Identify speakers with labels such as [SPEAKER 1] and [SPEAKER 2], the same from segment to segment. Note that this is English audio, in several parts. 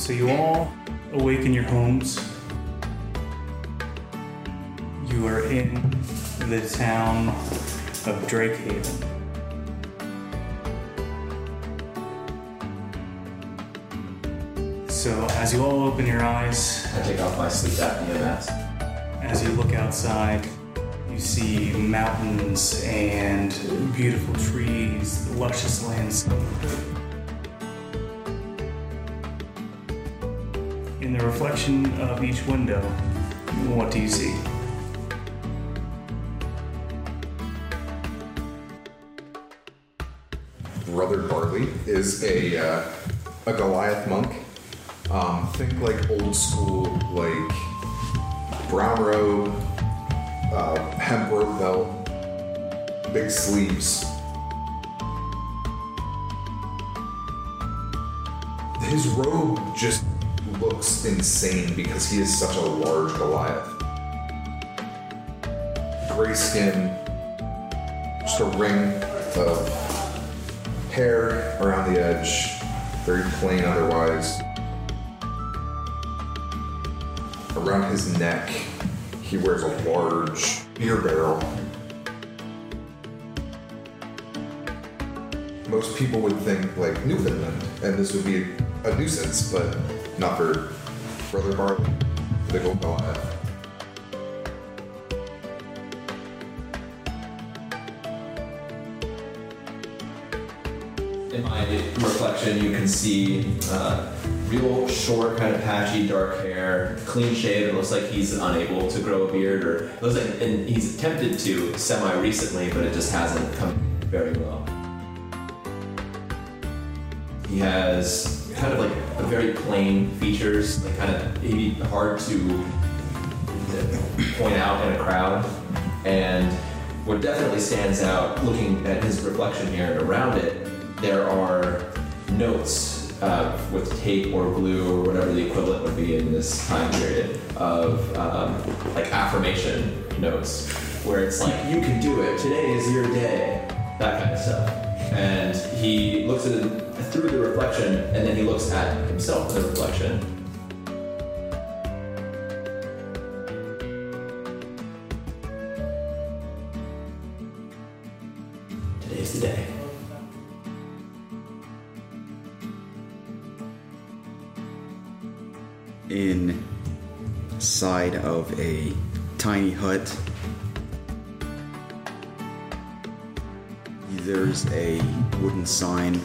[SPEAKER 1] So you all awaken in your homes. You are in the town of Drake Haven. So as you all open your eyes,
[SPEAKER 2] I take off my sleep apnea mask.
[SPEAKER 1] as you look outside, you see mountains and beautiful trees, luscious landscape. The reflection of each window, what do you see?
[SPEAKER 3] Brother Barley is a uh, a Goliath monk. Um, think like old school, like brown robe, uh, hemp rope belt, big sleeves. His robe just looks insane because he is such a large Goliath. Gray skin, just a ring of hair around the edge, very plain otherwise. Around his neck, he wears a large beer barrel. Most people would think like Newfoundland, and this would be a nuisance, but not for Brother Barley, the big old Goliath.
[SPEAKER 2] In my reflection, you can see uh, real short, kind of patchy, dark hair, clean shave. It looks like he's unable to grow a beard, or it looks like, and he's attempted to semi recently, but it just hasn't come very well. He has kind of like a very plain features, like kind of maybe hard to point out in a crowd. And what definitely stands out, looking at his reflection here and around it, there are notes uh, with tape or glue or whatever the equivalent would be in this time period of um, like affirmation notes, where it's like, you can do it, today is your day, that kind of stuff. And he looks at it through the reflection, and then he looks at himself in the reflection, Today's the day.
[SPEAKER 4] inside of a tiny hut. There's a wooden sign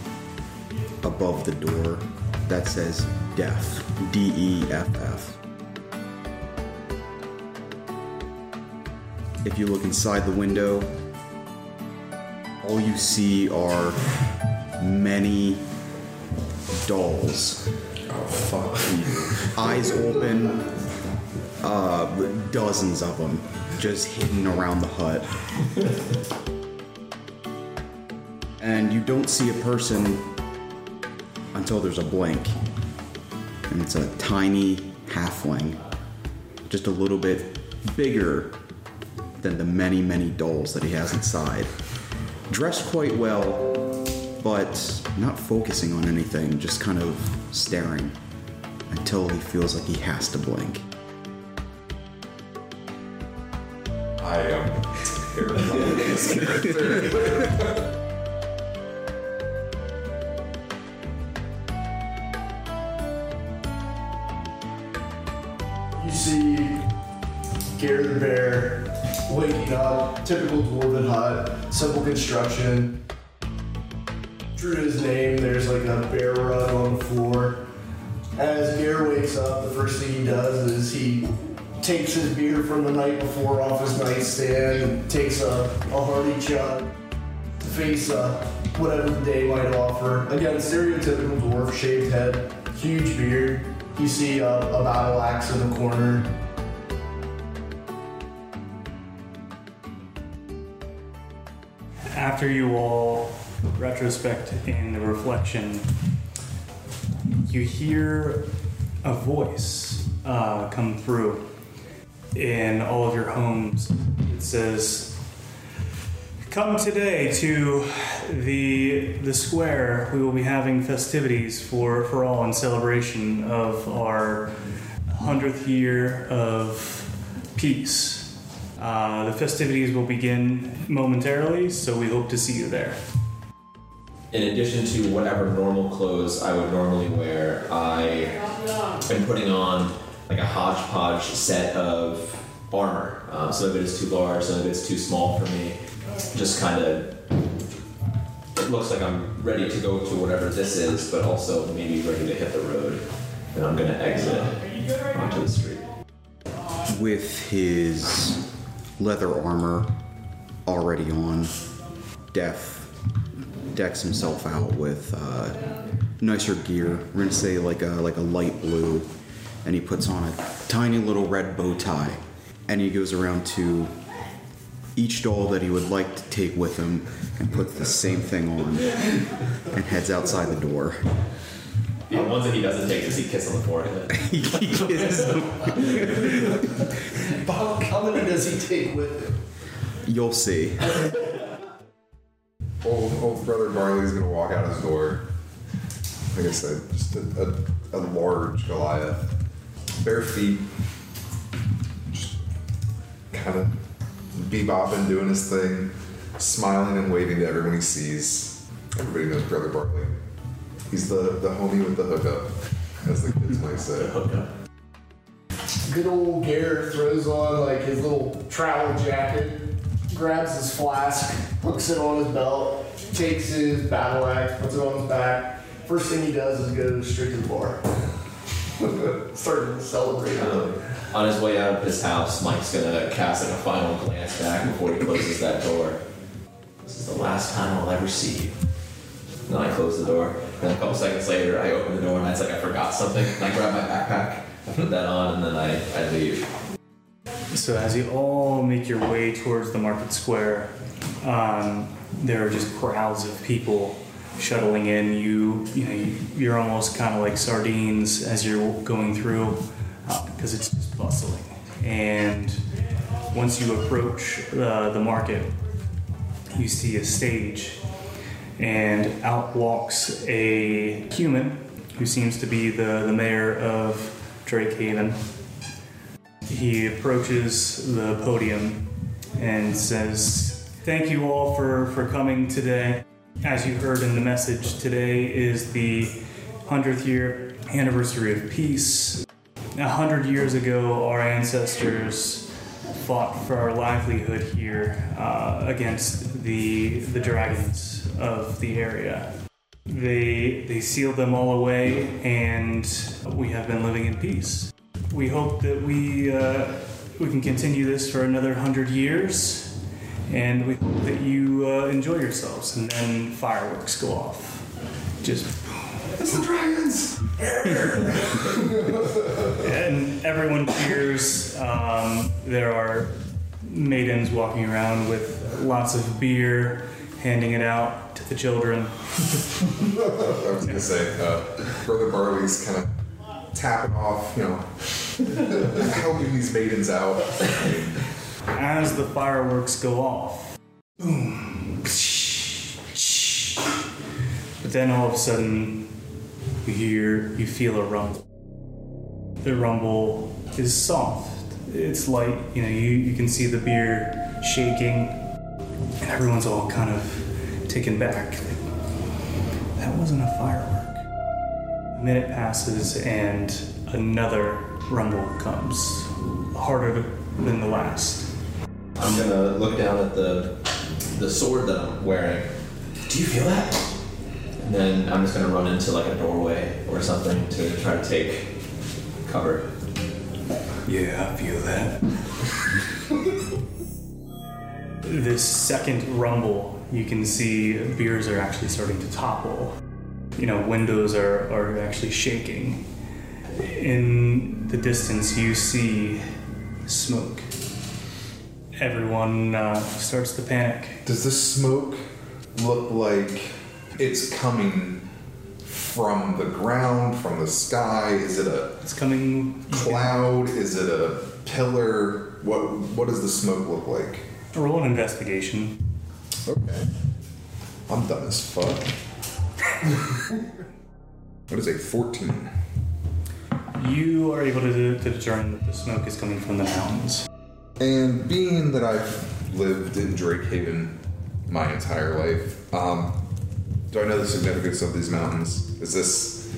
[SPEAKER 4] above the door that says Deaf. D E F F. If you look inside the window, all you see are many dolls
[SPEAKER 3] Oh fuck.
[SPEAKER 4] eyes open, uh, dozens of them just hidden around the hut. and you don't see a person until there's a blink. And it's a tiny halfling, just a little bit bigger than the many, many dolls that he has inside. Dressed quite well, but not focusing on anything, just kind of staring until he feels like he has to blink.
[SPEAKER 3] I am terrified of this character.
[SPEAKER 5] See Gary the Bear waking up, typical dwarven hut, simple construction. True to his name, there's like a bear rug on the floor. As Gare wakes up, the first thing he does is he takes his beer from the night before off his nightstand and takes a, a hearty chug to face uh, whatever the day might offer. Again, stereotypical dwarf, shaved head, huge beard. You see uh, a battle axe in the corner.
[SPEAKER 1] After you all retrospect in the reflection, you hear a voice uh, come through in all of your homes. It says, Come today to the the square. We will be having festivities for for all in celebration of our hundredth year of peace. Uh, the festivities will begin momentarily, so we hope to see you there.
[SPEAKER 2] In addition to whatever normal clothes I would normally wear, I am putting on like a hodgepodge set of armor. Um, some of it is too large, some of it is too small for me. Just kind of. It looks like I'm ready to go to whatever this is, but also maybe ready to hit the road. And I'm gonna exit onto the street.
[SPEAKER 4] With his leather armor already on, Def decks himself out with uh, nicer gear. We're gonna say like a like a light blue, and he puts on a tiny little red bow tie, and he goes around to each doll that he would like to take with him and puts the same thing on and heads outside the door.
[SPEAKER 2] The ones that he doesn't take does he kiss on the forehead?
[SPEAKER 4] He kisses him.
[SPEAKER 5] How how many does he take with him?
[SPEAKER 4] You'll see.
[SPEAKER 3] Old, old brother Barley's gonna walk out his door. Like I said, just a, a, a large Goliath. Bare feet. Just kind of bebopping, doing his thing, smiling and waving to everyone he sees. Everybody knows Brother Barley. He's the, the homie with the hookup, as the kids might say.
[SPEAKER 2] Hookup.
[SPEAKER 5] Good old Garrett throws on like his little travel jacket, grabs his flask, hooks it on his belt, takes his battle axe, puts it on his back. First thing he does is go straight to the bar. Starting to celebrate. Oh.
[SPEAKER 2] On his way out of his house, Mike's gonna cast like a final glance back before he closes that door. This is the last time I'll ever see you. And then I close the door. Then a couple seconds later, I open the door and it's like I forgot something. And I grab my backpack, I put that on, and then I, I leave.
[SPEAKER 1] So as you all make your way towards the market square, um, there are just crowds of people shuttling in. You, you know, you- you're almost kind of like sardines as you're going through because it's just bustling. And once you approach uh, the market, you see a stage, and out walks a human who seems to be the, the mayor of Drake Haven. He approaches the podium and says, Thank you all for, for coming today. As you heard in the message, today is the 100th year anniversary of peace. A hundred years ago, our ancestors fought for our livelihood here uh, against the, the dragons of the area. They, they sealed them all away, and we have been living in peace. We hope that we, uh, we can continue this for another hundred years, and we hope that you uh, enjoy yourselves. And then fireworks go off. Just
[SPEAKER 3] It's the dragons!
[SPEAKER 1] and everyone cheers. Um, there are maidens walking around with lots of beer, handing it out to the children.
[SPEAKER 3] I was gonna say, uh, Brother Barley's kind of tapping off, you know, helping these maidens out.
[SPEAKER 1] As the fireworks go off, boom. But then all of a sudden, you hear, you feel a rumble. The rumble is soft. It's light. You know, you, you can see the beer shaking, and everyone's all kind of taken back. That wasn't a firework. A minute passes, and another rumble comes, harder than the last.
[SPEAKER 2] I'm gonna look down at the the sword that I'm wearing. Do you feel that? And then I'm just gonna run into like a doorway or something to try to take cover.
[SPEAKER 1] Yeah, I feel that. this second rumble, you can see beers are actually starting to topple. You know, windows are, are actually shaking. In the distance, you see smoke. Everyone uh, starts to panic.
[SPEAKER 3] Does this smoke look like it's coming from the ground, from the sky? Is it a
[SPEAKER 1] It's coming.
[SPEAKER 3] cloud? Is it a pillar? What What does the smoke look like?
[SPEAKER 1] Roll an investigation.
[SPEAKER 3] Okay. I'm dumb as fuck. what is a 14?
[SPEAKER 1] You are able to, to determine that the smoke is coming from the mountains.
[SPEAKER 3] And being that I've lived in Drake Haven my entire life, um, do I know the significance of these mountains? Is this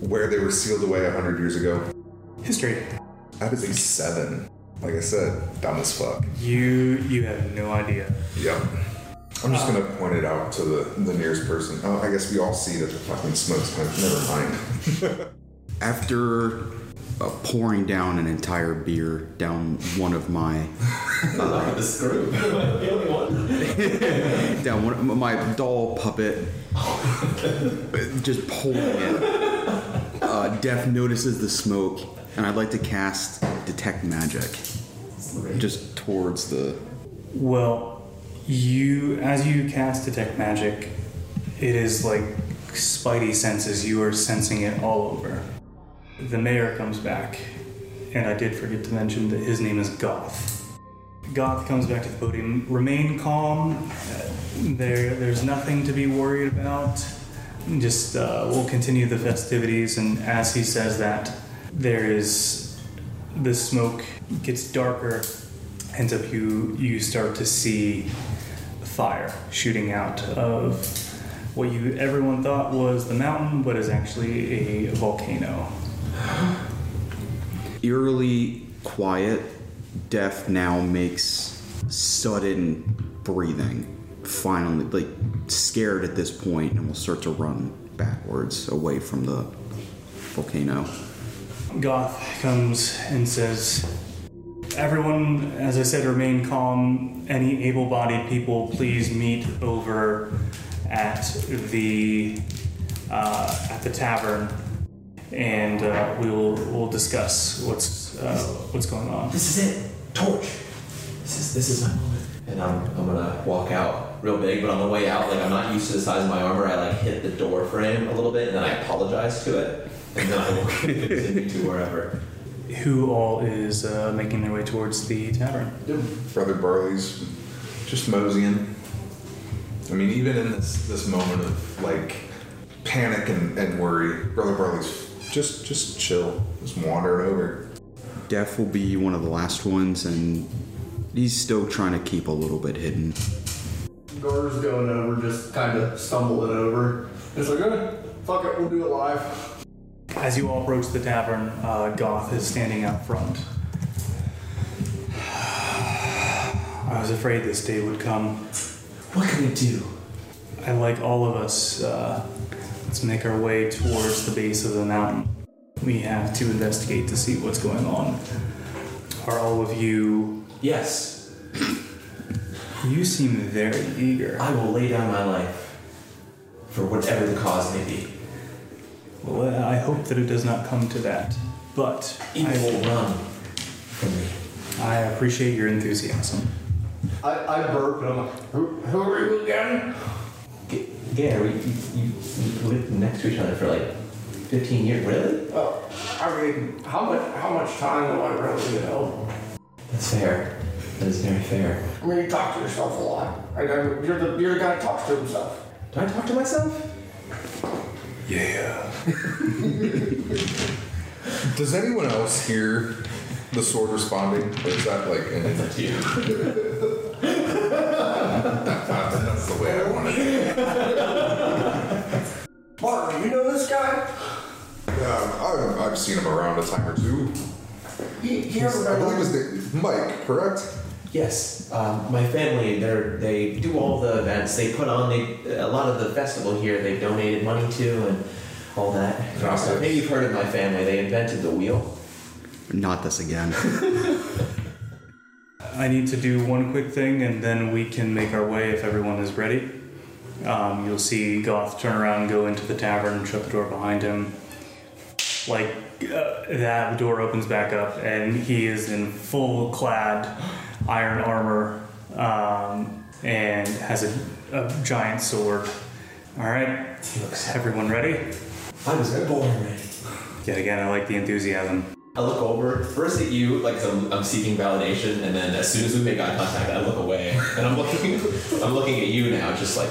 [SPEAKER 3] where they were sealed away 100 years ago?
[SPEAKER 1] History.
[SPEAKER 3] That is a 7. Like I said, dumb as fuck.
[SPEAKER 1] You you have no idea.
[SPEAKER 3] Yep. I'm just gonna point it out to the, the nearest person. Oh, I guess we all see that the fucking smoke's coming. Never mind.
[SPEAKER 4] After uh, pouring down an entire beer down one of my
[SPEAKER 2] the screw. the
[SPEAKER 4] down one of my doll puppet, just pulling it. Uh, Def notices the smoke, and I'd like to cast detect magic, just towards the.
[SPEAKER 1] Well, you as you cast detect magic, it is like spidey senses. You are sensing it all over. The mayor comes back, and I did forget to mention that his name is Goth. Goth comes back to the podium. Remain calm. Uh, There, there's nothing to be worried about. Just uh, we'll continue the festivities, and as he says that, there is the smoke gets darker, ends up you you start to see fire shooting out of what you everyone thought was the mountain, but is actually a volcano.
[SPEAKER 4] eerily quiet, death now makes sudden breathing. Finally, like scared at this point, and will start to run backwards away from the volcano.
[SPEAKER 1] Goth comes and says, Everyone, as I said, remain calm. Any able bodied people, please meet over at the uh, at the tavern and uh, we will we'll discuss what's uh, what's going on.
[SPEAKER 2] This is it. Torch. This is this is my moment. And I'm I'm gonna walk out real big, but on the way out, like I'm not used to the size of my armor. I like hit the door frame a little bit, and then I apologize to it, and then I will continue to wherever.
[SPEAKER 1] Who all is uh, making their way towards the tavern?
[SPEAKER 3] Brother Barley's just moseying. I mean, even in this this moment of like panic and, and worry, Brother Barley's just just chill, just wandering over.
[SPEAKER 4] Def will be one of the last ones, and he's still trying to keep a little bit hidden.
[SPEAKER 5] Gar's going over, just kind of stumbling over. It's like, eh, fuck it, we'll do it live.
[SPEAKER 1] As you all approach the tavern, uh, Goth is standing out front. I was afraid this day would come.
[SPEAKER 2] What can we do?
[SPEAKER 1] I like all of us. Uh, let's make our way towards the base of the mountain. We have to investigate to see what's going on. Are all of you?
[SPEAKER 2] Yes,
[SPEAKER 1] You seem very eager.
[SPEAKER 2] I will lay down my life for whatever the cause may be.
[SPEAKER 1] Well, I hope that it does not come to that. But
[SPEAKER 2] Evil
[SPEAKER 1] I,
[SPEAKER 2] will run from me.
[SPEAKER 1] I appreciate your enthusiasm.
[SPEAKER 5] I, I burp and I'm like, who, who are you again?
[SPEAKER 2] G- we, you, you, you lived next to each other for like 15 years. Really?
[SPEAKER 5] Oh, I mean, how much how much time do I really know?
[SPEAKER 2] That's fair. That is very fair.
[SPEAKER 5] I mean, you talk to yourself a lot. I know you're the you're the guy that talks to himself.
[SPEAKER 2] Do I talk to myself?
[SPEAKER 1] Yeah.
[SPEAKER 3] Does anyone else hear the sword responding, or is that like an
[SPEAKER 2] It's to you.
[SPEAKER 3] That's the way I want it.
[SPEAKER 5] Martin, you know this guy?
[SPEAKER 3] Um, I've, I've seen him around a time or two.
[SPEAKER 5] He, he
[SPEAKER 3] I believe his name Mike, correct?
[SPEAKER 2] Yes, um, my family. They they do all the events. They put on they, a lot of the festival here. They've donated money to and all that. kind. Maybe you've heard of my family. They invented the wheel.
[SPEAKER 4] Not this again.
[SPEAKER 1] I need to do one quick thing and then we can make our way if everyone is ready. Um, you'll see Goth turn around, go into the tavern, and shut the door behind him. Like uh, that, the door opens back up, and he is in full clad iron armor um, and has a, a giant sword. All right,
[SPEAKER 2] looks.
[SPEAKER 1] everyone ready?
[SPEAKER 2] I was born ready.
[SPEAKER 1] Yet again, I like the enthusiasm.
[SPEAKER 2] I look over first at you, like I'm, I'm seeking validation, and then as soon as we make eye contact, I look away, and I'm looking, I'm looking at you now, just like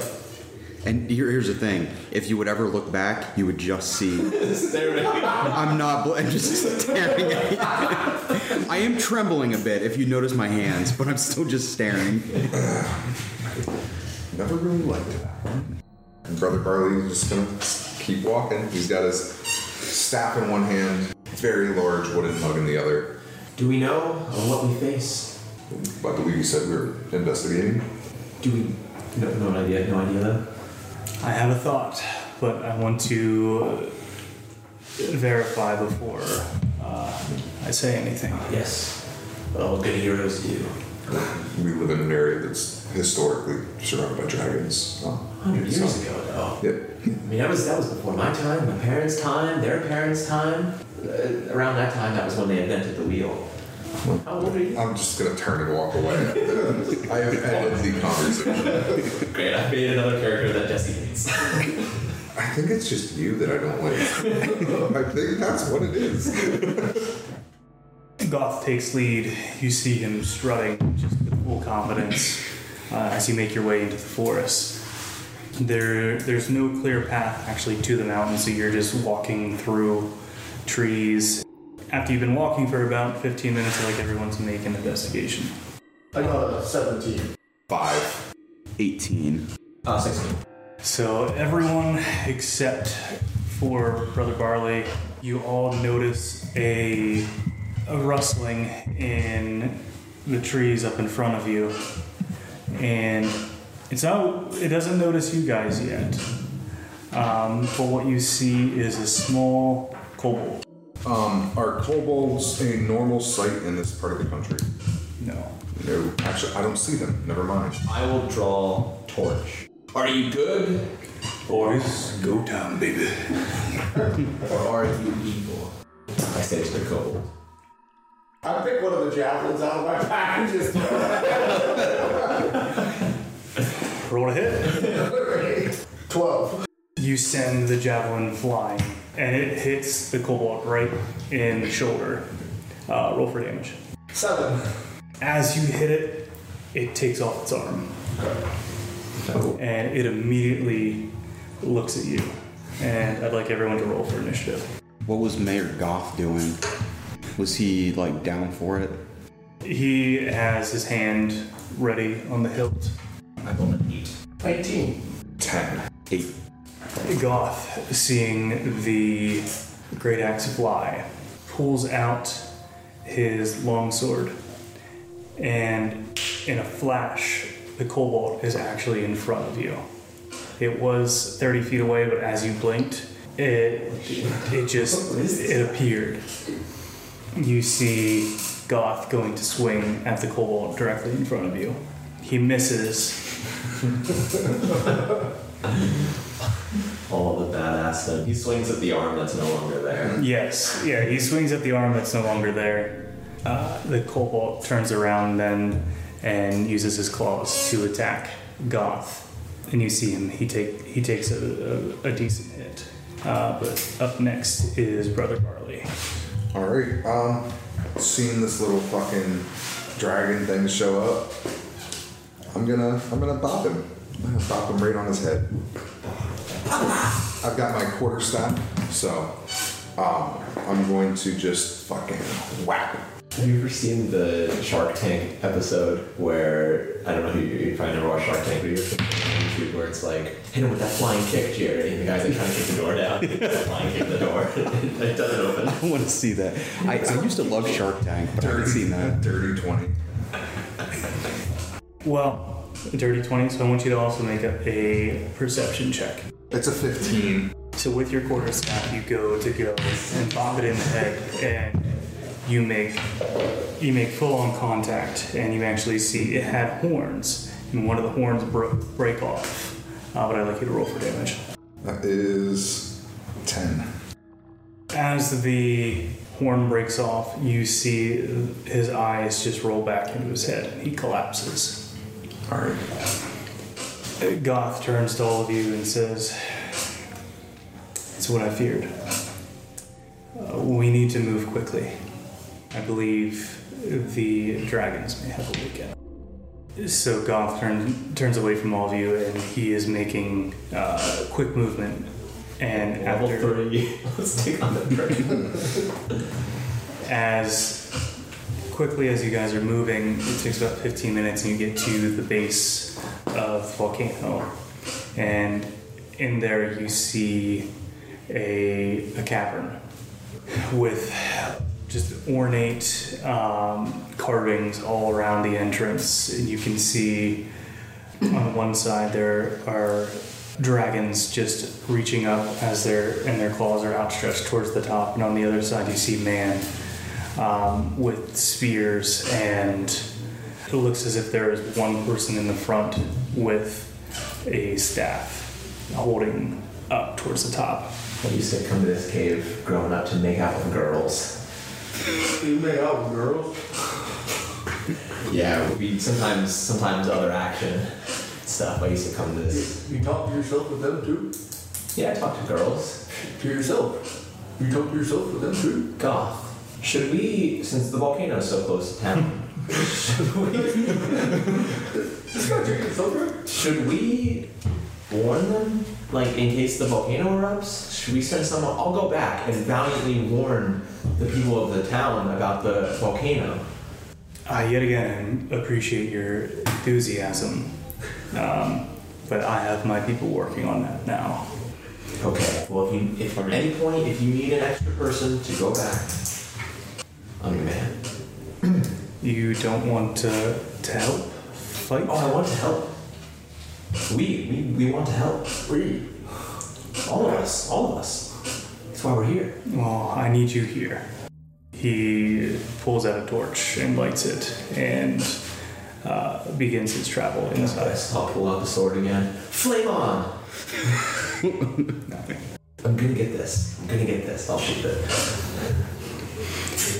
[SPEAKER 4] And here, here's the thing: if you would ever look back, you would just see. I'm not. Bl- I'm just staring at you. I am trembling a bit if you notice my hands, but I'm still just staring.
[SPEAKER 3] Never really liked that. And Brother Barley is just gonna keep walking. He's got his staff in one hand, very large wooden mug in the other.
[SPEAKER 2] Do we know what we face?
[SPEAKER 3] I believe you said we were investigating.
[SPEAKER 2] Do we? No, no idea. No idea. Then.
[SPEAKER 1] I have a thought, but I want to verify before uh, I say anything.
[SPEAKER 2] Yes. Well, good heroes do.
[SPEAKER 3] We live in an area that's historically surrounded by dragons. Um,
[SPEAKER 2] Hundred years
[SPEAKER 3] so-
[SPEAKER 2] ago, though.
[SPEAKER 3] Yep.
[SPEAKER 2] I mean, that was that was before my time, my parents' time, their parents' time. Uh, around that time, that was when they invented the wheel. How old are you?
[SPEAKER 3] I'm just gonna turn and walk away. I have ended the conversation.
[SPEAKER 2] Great, I've made another character that Jesse hates.
[SPEAKER 3] I think it's just you that I don't like. I think that's what it is.
[SPEAKER 1] Goth takes lead. You see him strutting just with full confidence uh, as you make your way into the forest. There, there's no clear path actually to the mountain, so you're just walking through trees. After you've been walking for about 15 minutes, I like everyone to make an investigation.
[SPEAKER 5] I got a 17.
[SPEAKER 3] Five.
[SPEAKER 4] 18.
[SPEAKER 2] Uh, 16.
[SPEAKER 1] So everyone except for Brother Barley, you all notice a, a rustling in the trees up in front of you, and it's not. It doesn't notice you guys yet. Um, but what you see is a small kobold.
[SPEAKER 3] Um, are kobolds a normal sight in this part of the country?
[SPEAKER 1] No.
[SPEAKER 3] No. Actually, I don't see them. Never mind.
[SPEAKER 2] I will draw torch. Are you good?
[SPEAKER 1] Boys, go down, baby.
[SPEAKER 2] Or are you evil? I say to the kobold.
[SPEAKER 5] I pick one of the javelins out of my pack and just
[SPEAKER 1] Roll a hit.
[SPEAKER 5] 12.
[SPEAKER 1] You send the javelin flying, and it hits the kobold right in the shoulder. Uh, roll for damage.
[SPEAKER 5] 7.
[SPEAKER 1] As you hit it, it takes off its arm, and it immediately looks at you. And I'd like everyone to roll for initiative.
[SPEAKER 4] What was Mayor Goth doing? Was he like down for it?
[SPEAKER 1] He has his hand ready on the hilt.
[SPEAKER 2] I rolled an 8.
[SPEAKER 5] 19.
[SPEAKER 3] Ten.
[SPEAKER 4] Eight.
[SPEAKER 1] Goth, seeing the great axe fly, pulls out his longsword, and in a flash, the kobold is actually in front of you. It was 30 feet away, but as you blinked, it it just it appeared. You see Goth going to swing at the kobold directly in front of you. He misses,
[SPEAKER 2] All the badass then. He swings at the arm that's no longer there.
[SPEAKER 1] Yes, yeah, he swings at the arm that's no longer there. Uh, the kobold turns around then and uses his claws to attack Goth. And you see him, he take he takes a, a, a decent hit. Uh, but up next is Brother Barley.
[SPEAKER 3] All right. Um, seeing this little fucking dragon thing show up, I'm gonna I'm gonna bop him. I'm gonna bop him right on his head. I've got my quarter staff, so um, I'm going to just fucking whack him.
[SPEAKER 2] Have you ever seen the Shark Tank episode where I don't know who you, you probably never watched Shark Tank, but you're YouTube where it's like hit him with that flying kick, Jerry, and the guy's like trying to kick the door down, hit that flying kick the door, it doesn't open.
[SPEAKER 4] I want to see that. I, I used to love Shark Tank, but I haven't seen that.
[SPEAKER 3] Dirty twenty.
[SPEAKER 1] Well, a dirty 20, so I want you to also make a, a perception check.
[SPEAKER 3] It's a 15.
[SPEAKER 1] So with your quarter staff, you go to go and bop it in the head, and you make you make full on contact, and you actually see it had horns, and one of the horns broke break off. Uh, but I'd like you to roll for damage.
[SPEAKER 3] That is ten.
[SPEAKER 1] As the horn breaks off, you see his eyes just roll back into his head, and he collapses.
[SPEAKER 3] All right.
[SPEAKER 1] Goth turns to all of you and says, It's what I feared. Uh, we need to move quickly. I believe the dragons may have a weekend. So Goth turns turns away from all of you, and he is making uh, quick movement. And
[SPEAKER 2] Level
[SPEAKER 1] after
[SPEAKER 2] three. Let's take on the dragon.
[SPEAKER 1] as quickly as you guys are moving, it takes about 15 minutes, and you get to the base of volcano. And in there, you see a, a cavern with just ornate um, carvings all around the entrance. And you can see on one side there are dragons just reaching up as their and their claws are outstretched towards the top, and on the other side you see man um, with spears, and it looks as if there is one person in the front with a staff holding up towards the top.
[SPEAKER 2] I used to come to this cave growing up to make out with girls.
[SPEAKER 5] You make out with girls?
[SPEAKER 2] Yeah, we sometimes sometimes other action stuff. I used to come to this.
[SPEAKER 5] You talk to yourself with them too?
[SPEAKER 2] Yeah, I talk to girls.
[SPEAKER 5] To yourself? You talk to yourself with them too?
[SPEAKER 2] Goth. Should we, since the volcano is so close to town, should we,
[SPEAKER 5] This guy drinking something?
[SPEAKER 2] should we warn them? Like, in case the volcano erupts, should we send someone? I'll go back and valiantly warn the people of the town about the volcano.
[SPEAKER 1] I yet again appreciate your enthusiasm, um, but I have my people working on that now.
[SPEAKER 2] Okay. Well, if you, if at any point, if you need an extra person to go back, I'm your man.
[SPEAKER 1] You don't want to, to help fight?
[SPEAKER 2] Oh, I want to help. We, we, we want to help.
[SPEAKER 5] We.
[SPEAKER 2] All of us. All of us. That's why we're here.
[SPEAKER 1] Well, I need you here. He pulls out a torch and lights it and uh, begins his travel inside.
[SPEAKER 2] I'll pull out the sword again. Flame on! I'm gonna get this. I'm gonna get this. I'll shoot it.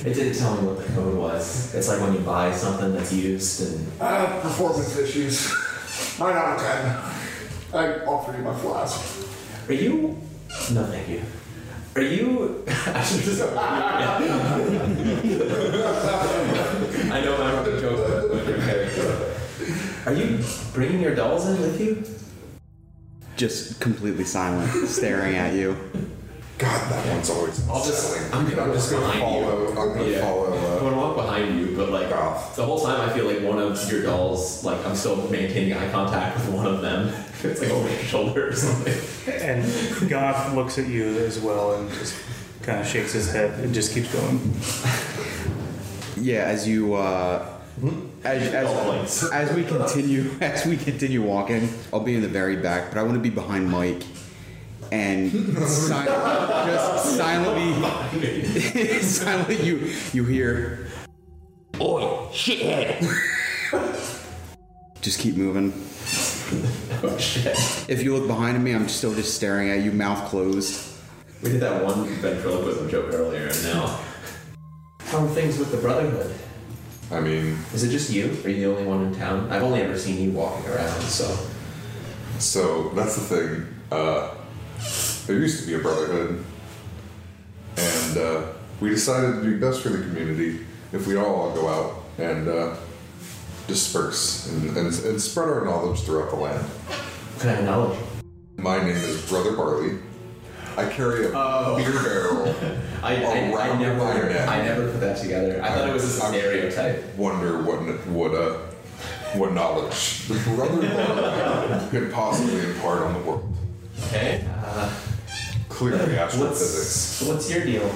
[SPEAKER 2] It didn't tell me what the code was. It's like when you buy something that's used and
[SPEAKER 5] I performance issues. Nine out of ten. I offer you my flask.
[SPEAKER 2] Are you? No, thank you. Are you? I should just. I know I'm not a joke, but okay. Are you bringing your dolls in with you?
[SPEAKER 4] Just completely silent, staring at you.
[SPEAKER 3] God, that one's always
[SPEAKER 2] I'll just-
[SPEAKER 3] unsettling.
[SPEAKER 2] I'm- I'm just gonna
[SPEAKER 3] gonna follow. I'm gonna
[SPEAKER 2] Yeah.
[SPEAKER 3] follow.
[SPEAKER 2] I'm
[SPEAKER 3] Uh,
[SPEAKER 2] gonna walk behind you, but like
[SPEAKER 3] Goth.
[SPEAKER 2] the whole time I feel like one of your dolls, like I'm still maintaining eye contact with one of them. It's like over your shoulder or something.
[SPEAKER 1] And Goth looks at you as well and just kind of shakes his head and just keeps going.
[SPEAKER 4] Yeah, as you uh, as,
[SPEAKER 2] All
[SPEAKER 4] as,
[SPEAKER 2] points.
[SPEAKER 4] as we continue as we continue walking, I'll be in the very back, but I want to be behind Mike and si- just silently silently you you hear
[SPEAKER 6] Oi, shithead!
[SPEAKER 4] just keep moving.
[SPEAKER 2] Oh shit.
[SPEAKER 4] If you look behind me, I'm still just staring at you, mouth closed.
[SPEAKER 2] We did that one ventriloquism joke earlier, and now. How are things with the Brotherhood?
[SPEAKER 3] I mean,
[SPEAKER 2] Is it just you? Are you the only one in town? I've only ever seen you walking around, so.
[SPEAKER 3] so that's the thing. Uh, there used to be a brotherhood, and uh, we decided it'd be best for the community if we all go out and uh, disperse and, and, and spread our knowledge throughout the land.
[SPEAKER 2] What kind of knowledge?
[SPEAKER 3] My name is Brother Barley. I carry a
[SPEAKER 2] Oh.
[SPEAKER 3] beer barrel.
[SPEAKER 2] I, I, I never,
[SPEAKER 3] my neck.
[SPEAKER 2] I never put that together. I thought it was just a
[SPEAKER 3] I'm-
[SPEAKER 2] stereotype.
[SPEAKER 3] Wonder what what uh what knowledge the Brother Barley could possibly impart on the world.
[SPEAKER 2] Okay. Uh,
[SPEAKER 3] Clearly,
[SPEAKER 2] what's,
[SPEAKER 3] astrophysics.
[SPEAKER 2] so what's your deal?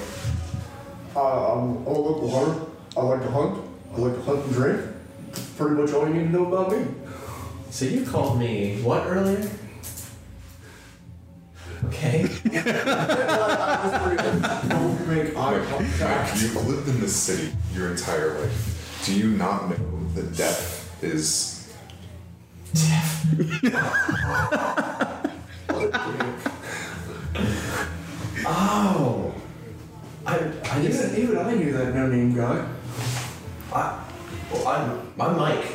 [SPEAKER 5] Uh, I'm, I'm a local hunter. I like to hunt. I like to hunt and drink. That's Pretty much all you need to know about me.
[SPEAKER 2] So you called me what earlier? Okay.
[SPEAKER 5] Don't make eye contact.
[SPEAKER 3] You've lived in this city your entire life. Do you not know that death is
[SPEAKER 2] Oh. I, I
[SPEAKER 5] Even,
[SPEAKER 2] didn't.
[SPEAKER 5] even I knew that no name guy.
[SPEAKER 2] I, well, I'm, I'm Mike.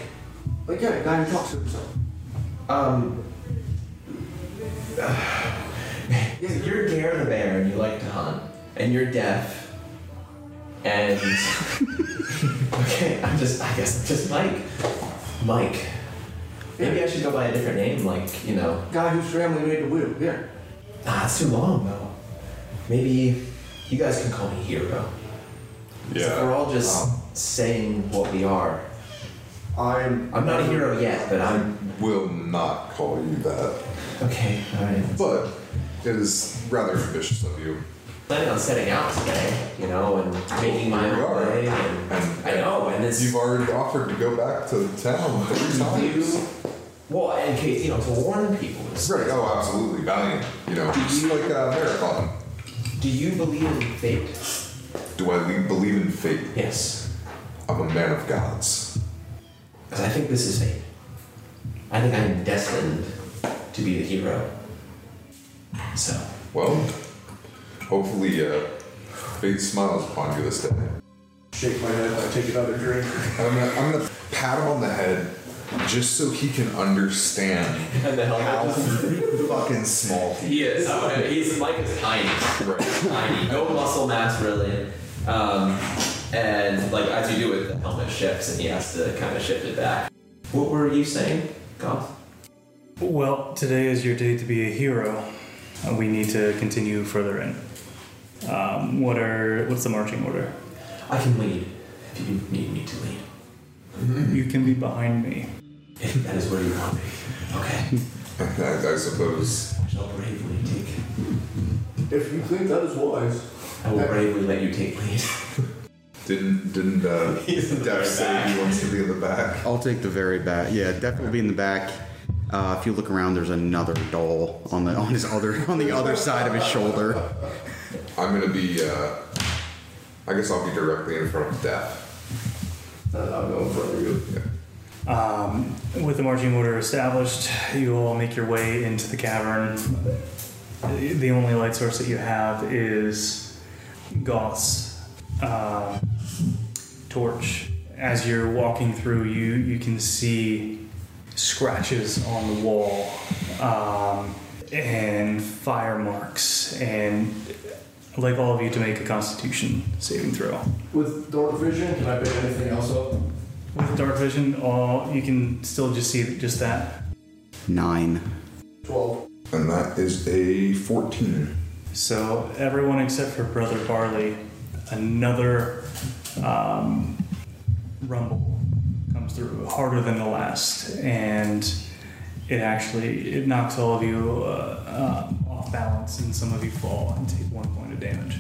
[SPEAKER 5] Like, yeah, a guy who talks to himself.
[SPEAKER 2] Um. You're Gare the Bear and you like to hunt. And you're deaf. And Okay, I'm just, I guess I'm just Mike. Mike. Maybe I should go by a different name, like, you know.
[SPEAKER 5] Guy whose family made the wheel. Yeah.
[SPEAKER 2] Nah, it's too long though. Maybe you guys can call me Hero.
[SPEAKER 3] Yeah.
[SPEAKER 2] We're all just
[SPEAKER 3] um,
[SPEAKER 2] saying what we are.
[SPEAKER 5] I'm.
[SPEAKER 2] I'm not a hero yet, but I'm.
[SPEAKER 3] will not call you that,
[SPEAKER 2] Okay, alright.
[SPEAKER 3] but it is rather ambitious of you.
[SPEAKER 2] Planning on setting out today, you know, and making my own
[SPEAKER 3] are.
[SPEAKER 2] way. And
[SPEAKER 3] And
[SPEAKER 2] I know, and it's.
[SPEAKER 3] You've already offered to go back to town three times.
[SPEAKER 2] You, well, in case, you know, to warn people. it's-
[SPEAKER 3] Right, oh, absolutely, valiant. You know, just like a marathon.
[SPEAKER 2] Do you believe in fate?
[SPEAKER 3] Do I le- believe in fate?
[SPEAKER 2] Yes.
[SPEAKER 3] I'm a man of gods.
[SPEAKER 2] Because I think this is fate. I think I'm destined to be the hero. So,
[SPEAKER 3] Well, hopefully, uh, fate smiles upon you this day.
[SPEAKER 5] Shake my head. I take another drink.
[SPEAKER 3] I'm gonna, I'm gonna pat him on the head just so he can understand
[SPEAKER 2] and the
[SPEAKER 3] how fucking small he
[SPEAKER 2] He is. He's like is tiny.
[SPEAKER 3] Right.
[SPEAKER 2] Tiny. No muscle mass really. Um, and like as you do it, the helmet shifts and he has to kind of shift it back. What were you saying, Goth?
[SPEAKER 1] Well, today is your day to be a hero. Uh, we need to continue further in. Um, what are what's the marching order?
[SPEAKER 2] I can lead if you need me to lead.
[SPEAKER 1] You can be behind me.
[SPEAKER 2] If that is where you want me. Okay.
[SPEAKER 3] I, I suppose.
[SPEAKER 2] I shall bravely take.
[SPEAKER 5] If you think that is wise.
[SPEAKER 2] I will bravely let you take lead.
[SPEAKER 3] Didn't didn't uh,
[SPEAKER 2] He's in the
[SPEAKER 3] say
[SPEAKER 2] back.
[SPEAKER 3] he wants to be in the back?
[SPEAKER 4] I'll take the very back. Yeah, definitely be in the back. Uh, if you look around, there's another doll on the on his other on the other side of his shoulder.
[SPEAKER 3] I'm gonna be. Uh, I guess I'll be directly in front of Def.
[SPEAKER 5] And I'll go in front of you.
[SPEAKER 1] Um, with the marching order established, you all make your way into the cavern. The only light source that you have is Goth's uh, torch. As you're walking through, you you can see scratches on the wall um, and fire marks, and I'd like all of you to make a Constitution saving throw.
[SPEAKER 5] With dark vision, can I pick anything else up?
[SPEAKER 1] With dark vision, all you can still just see just that.
[SPEAKER 4] Nine.
[SPEAKER 5] 12.
[SPEAKER 3] And that is a 14.
[SPEAKER 1] So everyone except for Brother Barley, another um, rumble comes through harder than the last, and it actually it knocks all of you uh, um, off balance, and some of you fall and take one point of damage.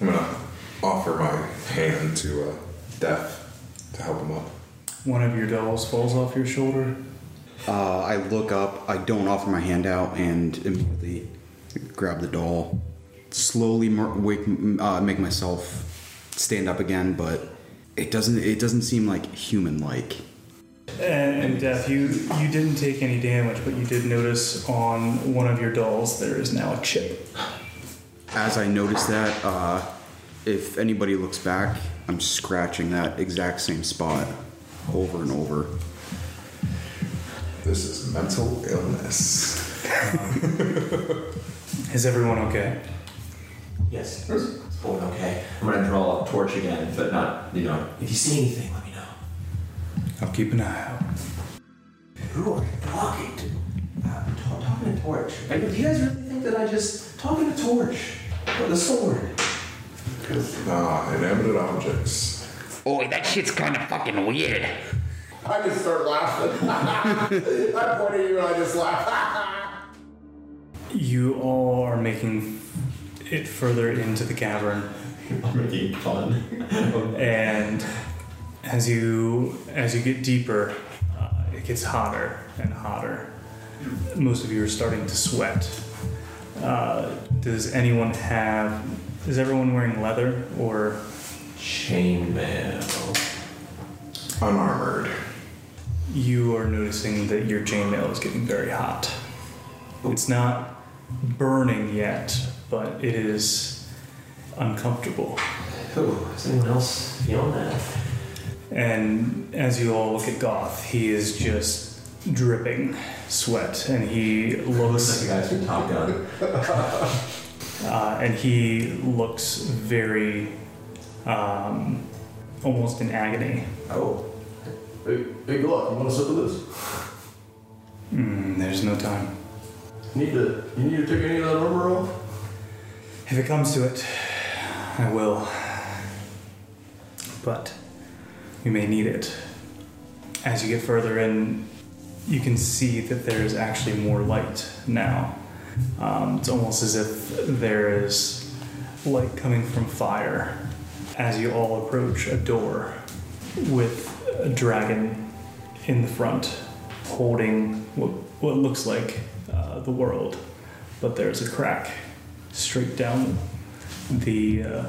[SPEAKER 3] I'm gonna offer my hand to uh, Def to help him up.
[SPEAKER 1] One of your dolls falls off your shoulder.
[SPEAKER 4] Uh, I look up. I don't offer my hand out and immediately grab the doll. Slowly mer- wake, uh, make myself stand up again, but it doesn't. It doesn't seem like human-like.
[SPEAKER 1] And, and Def, you you didn't take any damage, but you did notice on one of your dolls there is now a chip.
[SPEAKER 4] As I notice that, uh, if anybody looks back, I'm scratching that exact same spot over and over.
[SPEAKER 3] This is mental illness.
[SPEAKER 1] Is everyone okay?
[SPEAKER 2] Yes. It's going okay. I'm gonna draw a torch again, but not, you know, if you see anything, let me know.
[SPEAKER 1] I'll keep an eye out.
[SPEAKER 2] Who are you talking to? Uh, ta- talking to Torch. I do you guys really think that I just talking to Torch or the sword?
[SPEAKER 3] Ah, inanimate objects.
[SPEAKER 6] Oi, that shit's kind of fucking weird.
[SPEAKER 5] I just start laughing. I point at you and I just laugh.
[SPEAKER 1] You all are making it further into the cavern,
[SPEAKER 2] I'm making fun.
[SPEAKER 1] and as you as you get deeper, uh, it gets hotter and hotter. Most of you are starting to sweat. Uh, does anyone have? Is everyone wearing leather or?
[SPEAKER 2] Chainmail.
[SPEAKER 3] Unarmored.
[SPEAKER 1] You are noticing that your chainmail is getting very hot. It's not burning yet, but it is uncomfortable.
[SPEAKER 2] Who? Is anyone else feeling that?
[SPEAKER 1] And as you all look at Goth, he is just dripping sweat, and he
[SPEAKER 2] Looks like guys from Top Gun.
[SPEAKER 1] uh, and he looks very um, almost in agony.
[SPEAKER 2] Oh.
[SPEAKER 5] Hey, hey, Glock, you want to sip of this?
[SPEAKER 1] Mm, there's no time.
[SPEAKER 5] You need to, you need to take any of that armor off?
[SPEAKER 1] If it comes to it, I will. But you may need it. As you get further in, you can see that there is actually more light now. Um, it's almost as if there is light coming from fire as you all approach a door with a dragon in the front holding what, what looks like uh, the world. But there's a crack straight down the, uh,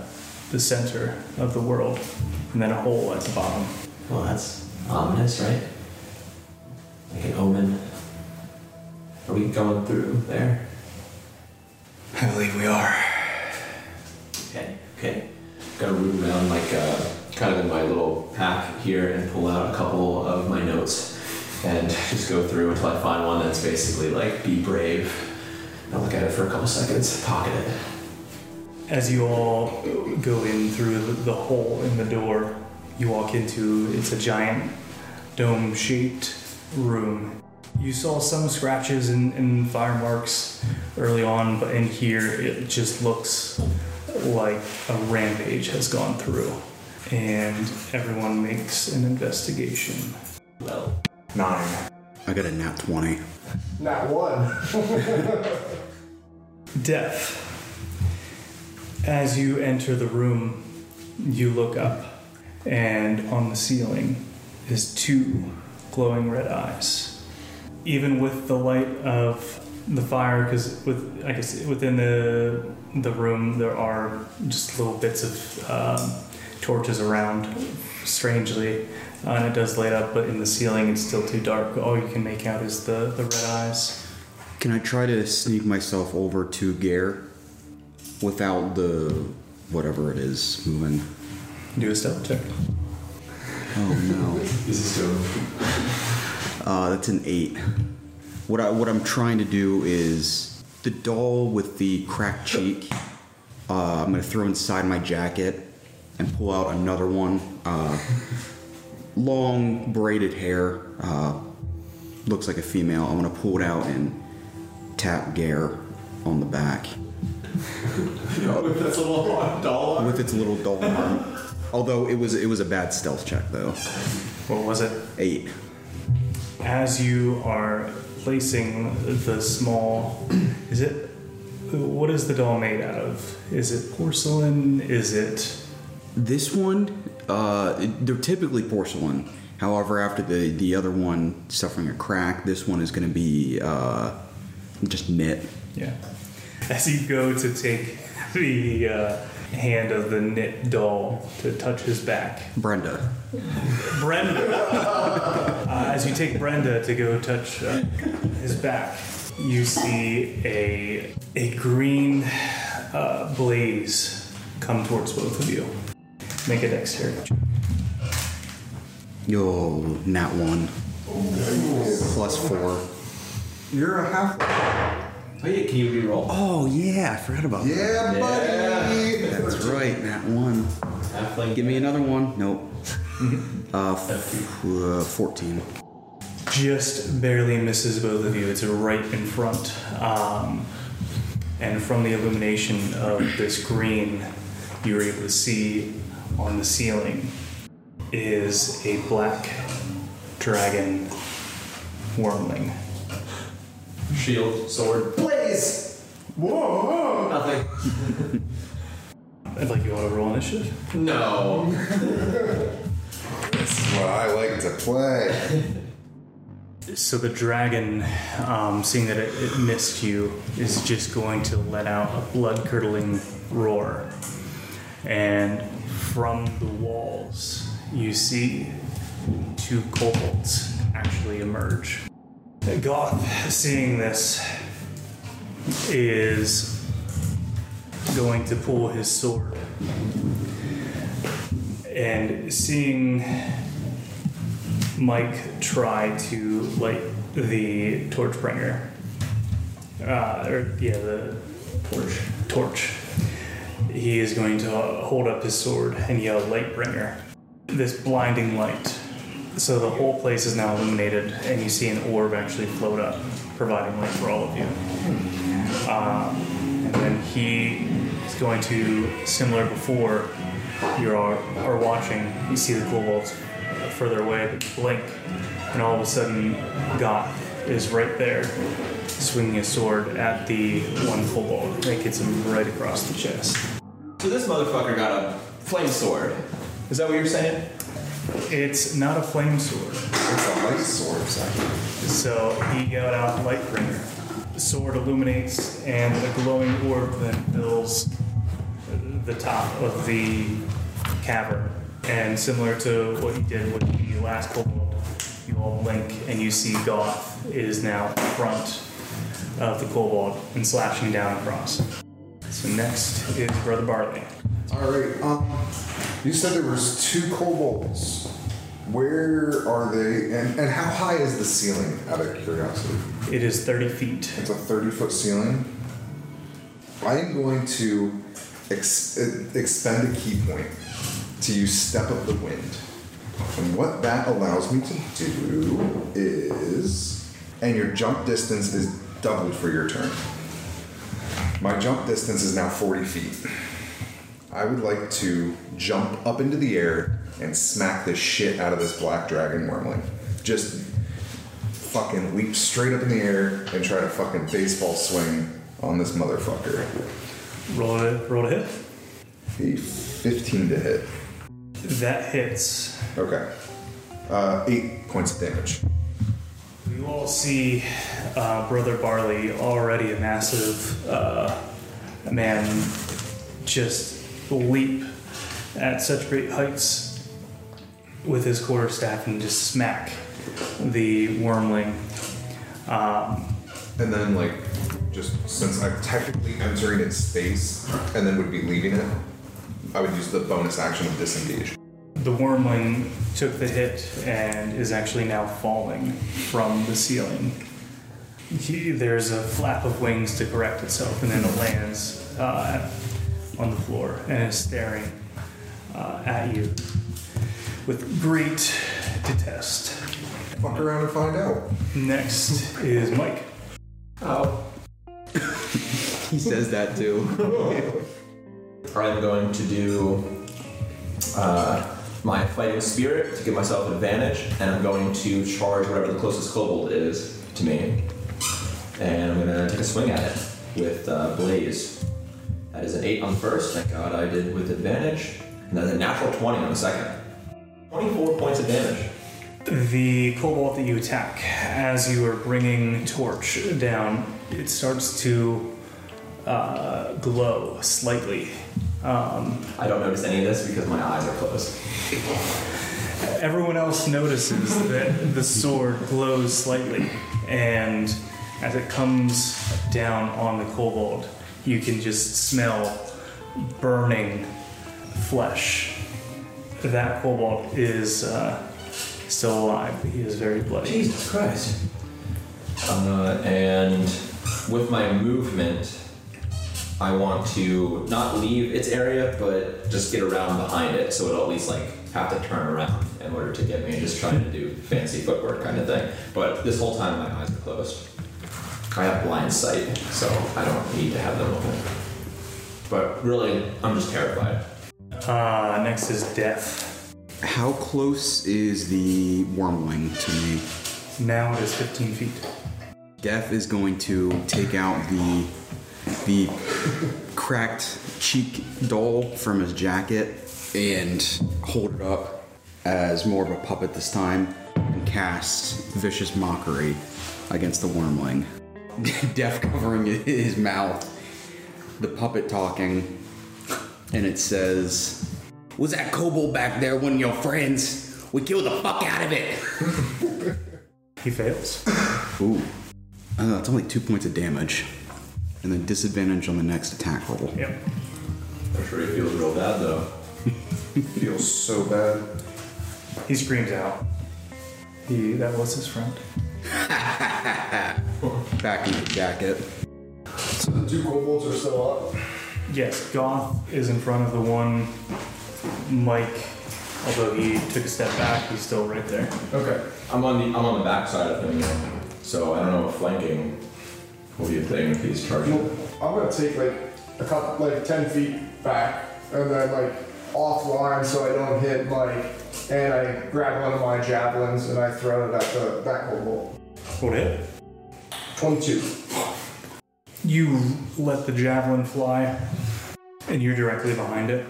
[SPEAKER 1] the center of the world and then a hole at the bottom.
[SPEAKER 2] Well, that's ominous, right? Like an omen. Are we going through there?
[SPEAKER 1] I believe we are.
[SPEAKER 2] Okay, okay. Gotta root around like uh, kind of in my little pack here and pull out a couple of my notes and just go through until I find one that's basically like be brave. I'll look at it for a couple seconds, pocket it.
[SPEAKER 1] As you all go in through the, hole in the door, you walk into it's a giant dome shaped room. You saw some scratches and, and fire marks early on, but in here it just looks like a rampage has gone through. And everyone makes an investigation.
[SPEAKER 2] Well,
[SPEAKER 3] Nine.
[SPEAKER 4] I got a nat 20.
[SPEAKER 5] Not one.
[SPEAKER 1] Def. As you enter the room, you look up, and on the ceiling is two glowing red eyes. Even with the light of the fire, because with I guess within the the room there are just little bits of um, torches around, strangely, uh, and it does light up. But in the ceiling, it's still too dark. All you can make out is the the red eyes.
[SPEAKER 4] Can I try to sneak myself over to Gare without the whatever it is moving?
[SPEAKER 1] Do a stealth check.
[SPEAKER 4] Oh no.
[SPEAKER 2] this is doing.
[SPEAKER 4] Uh, that's an eight. What I what I'm trying to do is the doll with the cracked cheek. Uh, I'm gonna throw inside my jacket and pull out another one. Uh, long braided hair. Uh, looks like a female. I'm gonna pull it out and tap Gare on the back
[SPEAKER 5] With this little doll.
[SPEAKER 4] with its little doll arm. Although it was it was a bad stealth check though.
[SPEAKER 1] What was it?
[SPEAKER 4] Eight.
[SPEAKER 1] as you are placing the small is it what is the doll made out of is it porcelain is it
[SPEAKER 4] This one, uh, they're typically porcelain. However, after the the other one suffering a crack, this one is going to be uh, just knit.
[SPEAKER 1] yeah as you go to take the uh, hand of the knit doll to touch his back
[SPEAKER 4] Brenda.
[SPEAKER 1] brenda uh, as you take brenda to go touch uh, his back you see a a green uh, blaze come towards both of you make a dexterity check.
[SPEAKER 4] Yo, nat one. Plus four.
[SPEAKER 3] You're a half.
[SPEAKER 2] Oh yeah, can you reroll?
[SPEAKER 4] Oh yeah, I forgot about that.
[SPEAKER 3] Yeah, buddy.
[SPEAKER 4] That's right, that one.
[SPEAKER 2] Halfling.
[SPEAKER 4] Give me another one. Nope. uh, f- uh, fourteen.
[SPEAKER 1] just barely misses both of you. It's right in front. Um, and from the illumination of this green, you're able to see on the ceiling is a black dragon wyrmling.
[SPEAKER 2] Shield, sword.
[SPEAKER 5] Blaze! Whoa!
[SPEAKER 2] Nothing.
[SPEAKER 1] I'd like you all to roll initiative.
[SPEAKER 2] No.
[SPEAKER 3] That's what I like to play.
[SPEAKER 1] So the dragon, um, seeing that it, it missed you, is just going to let out a blood-curdling roar, and from the walls you see two kobolds actually emerge. Goth, seeing this, is going to pull his sword, and seeing Mike try to light the torch bringer. Uh, or, yeah, the torch. Torch. He is going to hold up his sword and yell, Light bringer. this blinding light. So the whole place is now illuminated, and you see an orb actually float up, providing light for all of you. Um, and then he is going to, similar before, you are, are watching, you see the kobolds further away, but you blink, and all of a sudden, Goth is right there, swinging a sword at the one kobold. That gets him right across the chest.
[SPEAKER 2] So this motherfucker got a flame sword. Is that what you're saying?
[SPEAKER 1] It's not a flame sword.
[SPEAKER 3] It's a light sword, Zach.
[SPEAKER 1] So he got out Lightbringer. The sword illuminates, and a glowing orb then fills the top of the cavern. And similar to what he did with the last kobold, you all blink, and you see Goth is now in front of the kobold and slashing down across. So next is Brother Barley.
[SPEAKER 3] All right. Um, you said there was two kobolds. Where are they? And, and how high is the ceiling? Out of curiosity,
[SPEAKER 1] It is 30 feet.
[SPEAKER 3] it's a thirty foot ceiling. I am going to ex- expend a ki point to use Step of the Wind. And what that allows me to do is. And your jump distance is doubled for your turn. My jump distance is now 40 feet. I would like to jump up into the air and smack the shit out of this black dragon wyrmling. Just fucking leap straight up in the air and try to fucking baseball swing on this motherfucker.
[SPEAKER 1] Roll a, roll a hit.
[SPEAKER 3] A 15 to hit.
[SPEAKER 1] That hits.
[SPEAKER 3] Okay. Uh, eight points of damage.
[SPEAKER 1] You all see uh, Brother Barley, already a massive uh, man, just leap at such great heights with his quarterstaff and just smack the wyrmling. Um,
[SPEAKER 3] And then, like, just since I'm technically entering its space and then would be leaving it, I would use the bonus action of disengage.
[SPEAKER 1] the wyrmling took the hit and is actually now falling from the ceiling. He, there's a flap of wings to correct itself, and then it lands uh, on the floor and is staring uh, at you with great detest.
[SPEAKER 3] Fuck around and find out.
[SPEAKER 1] Next is Mike.
[SPEAKER 2] Oh.
[SPEAKER 4] He says that too.
[SPEAKER 2] I'm going to do uh, my fighting spirit to give myself advantage, and I'm going to charge whatever the closest kobold is to me. And I'm going to take a swing at it with uh, Blaze. That is an 8 on the first, thank God I did with advantage. And that's a natural 20 on the second. 24 points of damage.
[SPEAKER 1] The kobold that you attack, as you are bringing torch down, it starts to uh, glow slightly. Um,
[SPEAKER 2] I don't notice any of this because my eyes are closed.
[SPEAKER 1] everyone else notices that the sword glows slightly, and as it comes down on the kobold, you can just smell burning flesh. That kobold is uh, still alive. He is very bloody.
[SPEAKER 2] Jesus Christ. Uh, and with my movement, I want to not leave its area, but just get around behind it, so it'll at least like have to turn around in order to get me, and just trying to do fancy footwork kind of thing. But this whole time, my eyes are closed. I have blind sight, so I don't need to have them open. But really, I'm just terrified.
[SPEAKER 1] Uh, next is Def.
[SPEAKER 4] How close is the wyrmling to me?
[SPEAKER 1] Now it is 15 feet.
[SPEAKER 4] Def is going to take out the the cracked cheek doll from his jacket and hold it up as more of a puppet this time and cast vicious mockery against the wyrmling. Def covering his mouth, the puppet talking, and it says,
[SPEAKER 6] Was that kobold back there one of your friends? We killed the fuck out of it.
[SPEAKER 1] He fails.
[SPEAKER 4] "Ooh, uh, it's only two points of damage, and then disadvantage on the next attack roll."
[SPEAKER 1] Yep.
[SPEAKER 2] I'm sure he feels real bad though.
[SPEAKER 3] Feels so bad.
[SPEAKER 1] He screams out. He, that was his friend.
[SPEAKER 4] Back in the jacket.
[SPEAKER 5] So the two kobolds are still up.
[SPEAKER 1] Yes, Goth is in front of the one Mike Although he took a step back, he's still right there.
[SPEAKER 5] Okay.
[SPEAKER 2] I'm on the I'm on the back side of him, so I don't know if flanking will be a thing if he's charging.
[SPEAKER 5] Well, I'm gonna take like a couple, like ten feet back, and then like offline so I don't hit like, and I grab one of my javelins and I throw it at the that kobold.
[SPEAKER 1] What hit?
[SPEAKER 5] Twenty-two.
[SPEAKER 1] You let the javelin fly, and you're directly behind it.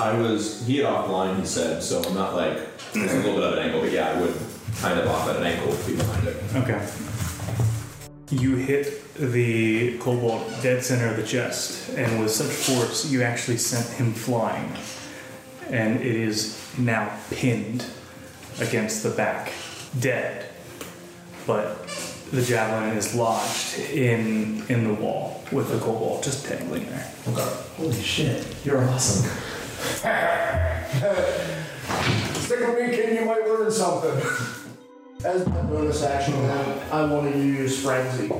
[SPEAKER 2] I was he had offline, he said, so I'm not like it's a little bit of an angle, but yeah, I would kind of off at an angle be behind it.
[SPEAKER 1] Okay. You hit the kobold dead center of the chest, and with such force, you actually sent him flying. And it is now pinned against the back, dead. But the javelin is lodged in in the wall with the kobold just dangling there.
[SPEAKER 2] Holy shit, you're awesome.
[SPEAKER 5] Stick with me, King. You might learn something. As my bonus action, then I want to use frenzy.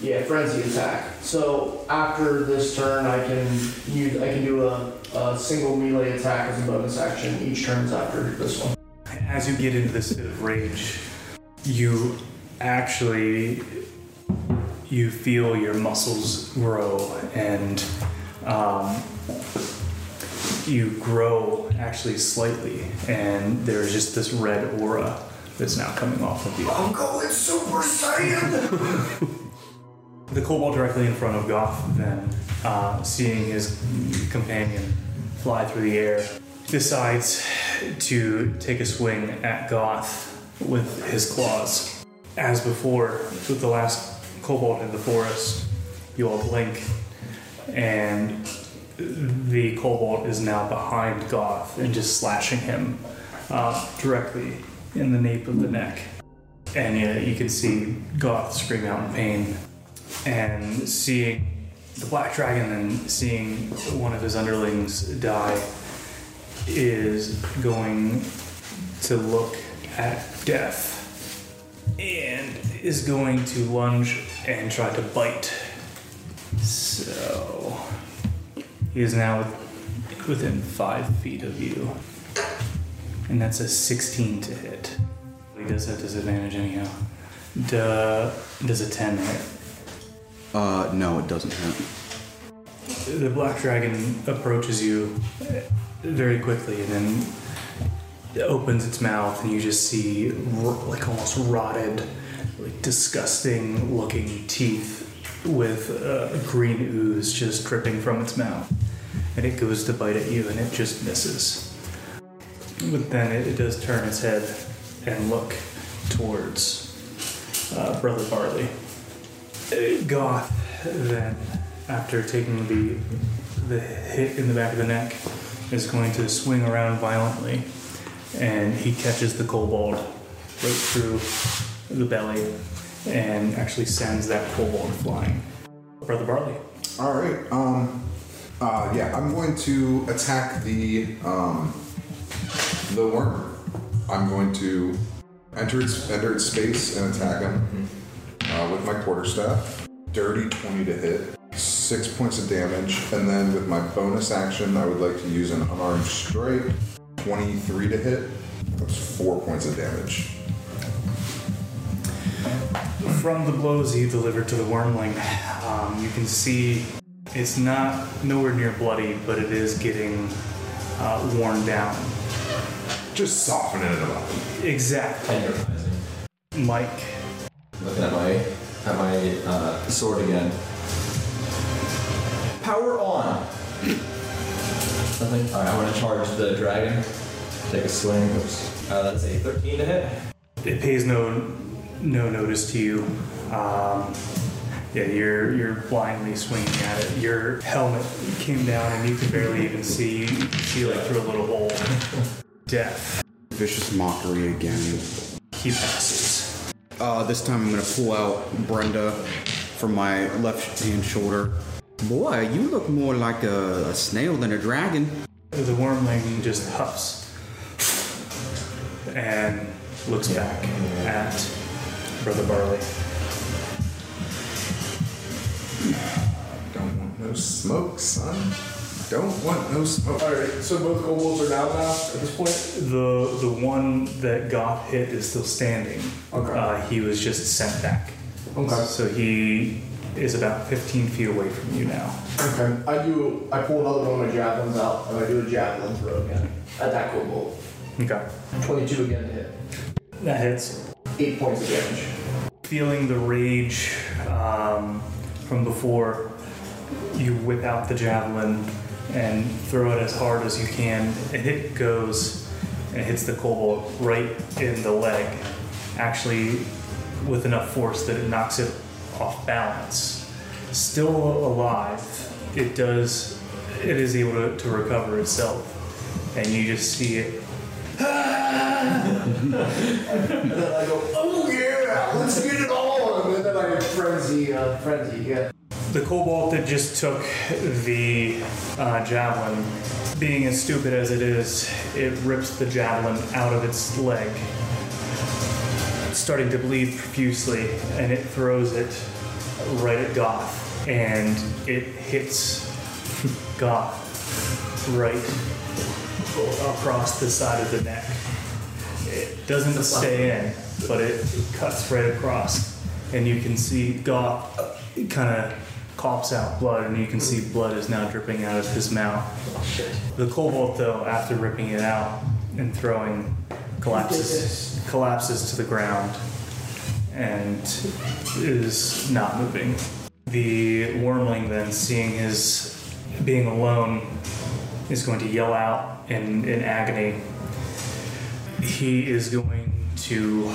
[SPEAKER 5] Yeah, frenzy attack. So after this turn, I can use I can do a, a single melee attack as a bonus action. Each turn's after this one.
[SPEAKER 1] As you get into this bit of rage, you actually you feel your muscles grow and um, you grow actually slightly and there's just this red aura that's now coming off of you.
[SPEAKER 5] I'm going Super Saiyan.
[SPEAKER 1] The kobold directly in front of Goth, then, uh, seeing his companion fly through the air, decides to take a swing at Goth with his claws. As before, with the last kobold in the forest, you all blink, and the kobold is now behind Goth and just slashing him uh, directly in the nape of the neck. And yeah, you can see Goth scream out in pain and seeing the black dragon and seeing one of his underlings die is going to look at Def and is going to lunge and try to bite. So he is now within five feet of you, and that's a 16 to hit. He does have disadvantage anyhow. Duh, does a 10 hit?
[SPEAKER 4] Uh, no, it doesn't hit.
[SPEAKER 1] The black dragon approaches you very quickly and then it opens its mouth, and you just see like almost rotted, like disgusting looking teeth with uh, green ooze just dripping from its mouth. And it goes to bite at you, and it just misses. But then it, it does turn its head and look towards uh, Brother Barley. Uh, Goth then, after taking the the hit in the back of the neck, is going to swing around violently, and he catches the kobold right through the belly, and actually sends that kobold flying. Brother Barley.
[SPEAKER 3] All right. Um. Uh. Yeah. I'm going to attack the um. The worm. I'm going to enter its enter its space and attack him uh, with my quarterstaff. Dirty twenty to hit. Six points of damage, and then with my bonus action, I would like to use an unarmed strike. Twenty-three to hit. That's four points of damage.
[SPEAKER 1] From the blows he delivered to the wyrmling, um, you can see it's not nowhere near bloody, but it is getting uh, worn down.
[SPEAKER 3] Just softening it up.
[SPEAKER 1] Exactly.
[SPEAKER 2] Tenderizing.
[SPEAKER 1] Mike,
[SPEAKER 2] Looking at my at my uh, sword again. Power on. Nothing. All right, I'm gonna charge the dragon. Take a swing. Oops. Uh, that's a 13 to hit.
[SPEAKER 1] it pays no no notice to you. Um, yeah, you're you're blindly swinging at it. Your helmet came down, and you could barely even see see like through a little hole. Def.
[SPEAKER 4] Vicious mockery again.
[SPEAKER 1] He passes.
[SPEAKER 4] Uh, this time I'm gonna pull out Brenda from my left hand shoulder. Boy, you look more like a, a snail than a dragon.
[SPEAKER 1] The wyrmling just huffs and looks back at Brother Barley.
[SPEAKER 3] Don't want no smoke, son. don't want no smoke.
[SPEAKER 5] Alright, so both kobolds are down now at this point?
[SPEAKER 1] The the one that got hit is still standing.
[SPEAKER 5] Okay.
[SPEAKER 1] Uh, he was just sent back.
[SPEAKER 5] Okay.
[SPEAKER 1] So he is about 15 feet away from you now.
[SPEAKER 5] Okay. I do. I pull another one of my javelins out and I do a javelin throw again at that kobold.
[SPEAKER 1] Okay.
[SPEAKER 5] 22 again to hit.
[SPEAKER 1] That hits.
[SPEAKER 5] Eight points of damage.
[SPEAKER 1] Feeling the rage um, from before, you whip out the javelin and throw it as hard as you can. And it goes and it hits the kobold right in the leg, actually with enough force that it knocks it off balance. Still alive, it does. It is able to, to recover itself, and you just see it
[SPEAKER 5] And then I go, oh yeah, let's get it on. And then I get frenzy, uh, frenzy, yeah.
[SPEAKER 1] The kobold that just took the uh, javelin, being as stupid as it is, it rips the javelin out of its leg, starting to bleed profusely, and it throws it right at Goth, and it hits Goth right across the side of the neck. It doesn't stay in, but it cuts right across, and you can see Goth kind of coughs out blood, and you can see blood is now dripping out of his mouth. The kobold, though, after ripping it out and throwing, collapses collapses to the ground and is not moving. The wyrmling, then, seeing his being alone, is going to yell out in, in agony. He is going to.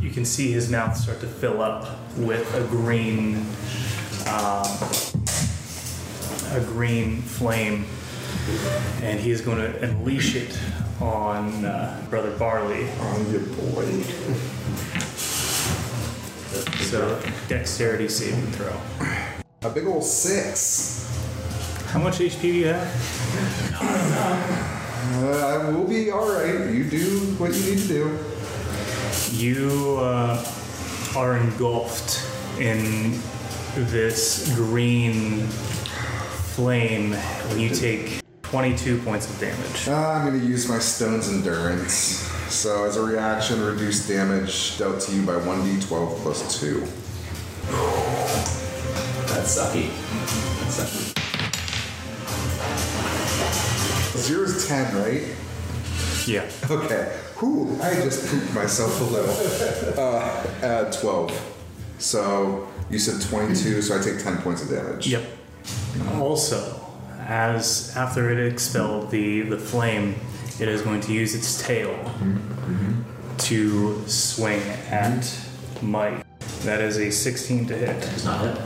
[SPEAKER 1] You can see his mouth start to fill up with a green, um, a green flame, and he is going to unleash it on uh, Brother Barley.
[SPEAKER 3] On your boy.
[SPEAKER 1] So, dexterity saving throw.
[SPEAKER 3] A big old six.
[SPEAKER 1] How much HP do you have?
[SPEAKER 3] Uh, I will be alright. You do what you need to do.
[SPEAKER 1] You uh, are engulfed in this green flame, when you take 22 points of damage.
[SPEAKER 3] Uh, I'm going to use my stone's endurance. So, as a reaction, reduce damage dealt to you by 1d12 plus 2.
[SPEAKER 2] That's sucky. That's sucky.
[SPEAKER 3] Zero is 10, right?
[SPEAKER 1] Yeah.
[SPEAKER 3] Okay. Whew, I just pooped myself a little. Uh, add 12. So, you said 22, so I take 10 points of damage.
[SPEAKER 1] Yep. Also, as after it expelled the, the flame, it is going to use its tail to swing at Mike. That is a 16 to hit.
[SPEAKER 2] It's not it.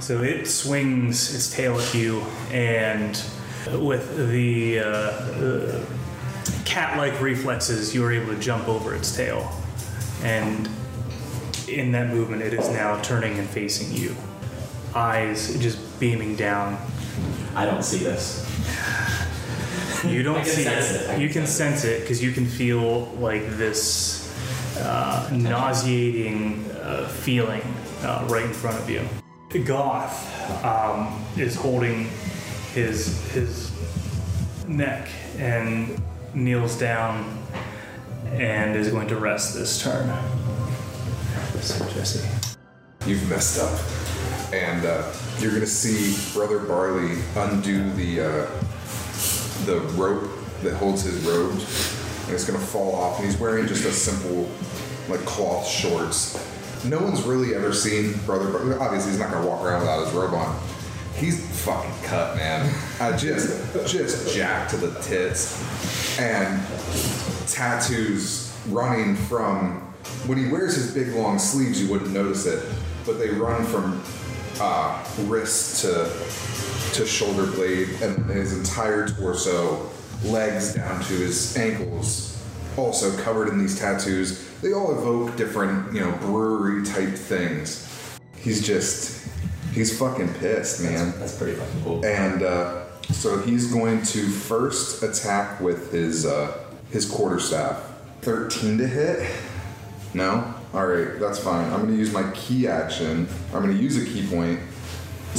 [SPEAKER 1] So it swings its tail at you, and with the uh, uh, cat-like reflexes, you are able to jump over its tail. And in that movement, it is now turning and facing you, eyes just beaming down.
[SPEAKER 2] I don't see this.
[SPEAKER 1] You don't
[SPEAKER 2] I can
[SPEAKER 1] see
[SPEAKER 2] sense
[SPEAKER 1] it.
[SPEAKER 2] it. I
[SPEAKER 1] You
[SPEAKER 2] can
[SPEAKER 1] can sense it because you can feel like this uh, nauseating uh, feeling uh, right in front of you. Goth um, is holding his his neck and kneels down and is going to rest this turn. So Jesse.
[SPEAKER 3] You've messed up. And uh, you're going to see Brother Barley undo the, uh, the rope that holds his robe, And it's going to fall off. And he's wearing just a simple, like, cloth shorts. No one's really ever seen Brother Barley. Obviously, he's not going to walk around without his robe on. He's fucking cut, man. I just, just jacked to the tits. And tattoos running from when he wears his big long sleeves you wouldn't notice it but they run from uh, wrist to to shoulder blade and his entire torso legs down to his ankles also covered in these tattoos they all evoke different you know brewery type things he's just he's fucking pissed man
[SPEAKER 2] That's pretty fucking cool.
[SPEAKER 3] and uh, so he's going to first attack with his uh, his quarterstaff. Thirteen to hit. No. All right, that's fine. I'm going to use my key action. I'm going to use a ki point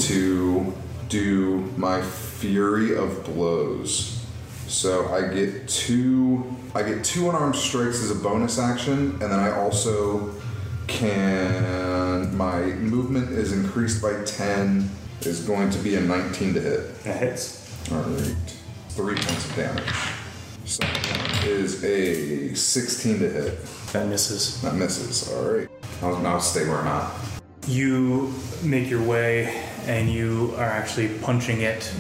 [SPEAKER 3] to do my Flurry of Blows. So I get two. I get two unarmed strikes as a bonus action, and then I also can. My movement is increased by ten. Is going to be a 19 to hit.
[SPEAKER 1] That hits.
[SPEAKER 3] All right, three points of damage. Is a 16 to hit.
[SPEAKER 1] That misses.
[SPEAKER 3] That misses. All right. I'll now stay where I'm at.
[SPEAKER 1] You make your way and you are actually punching it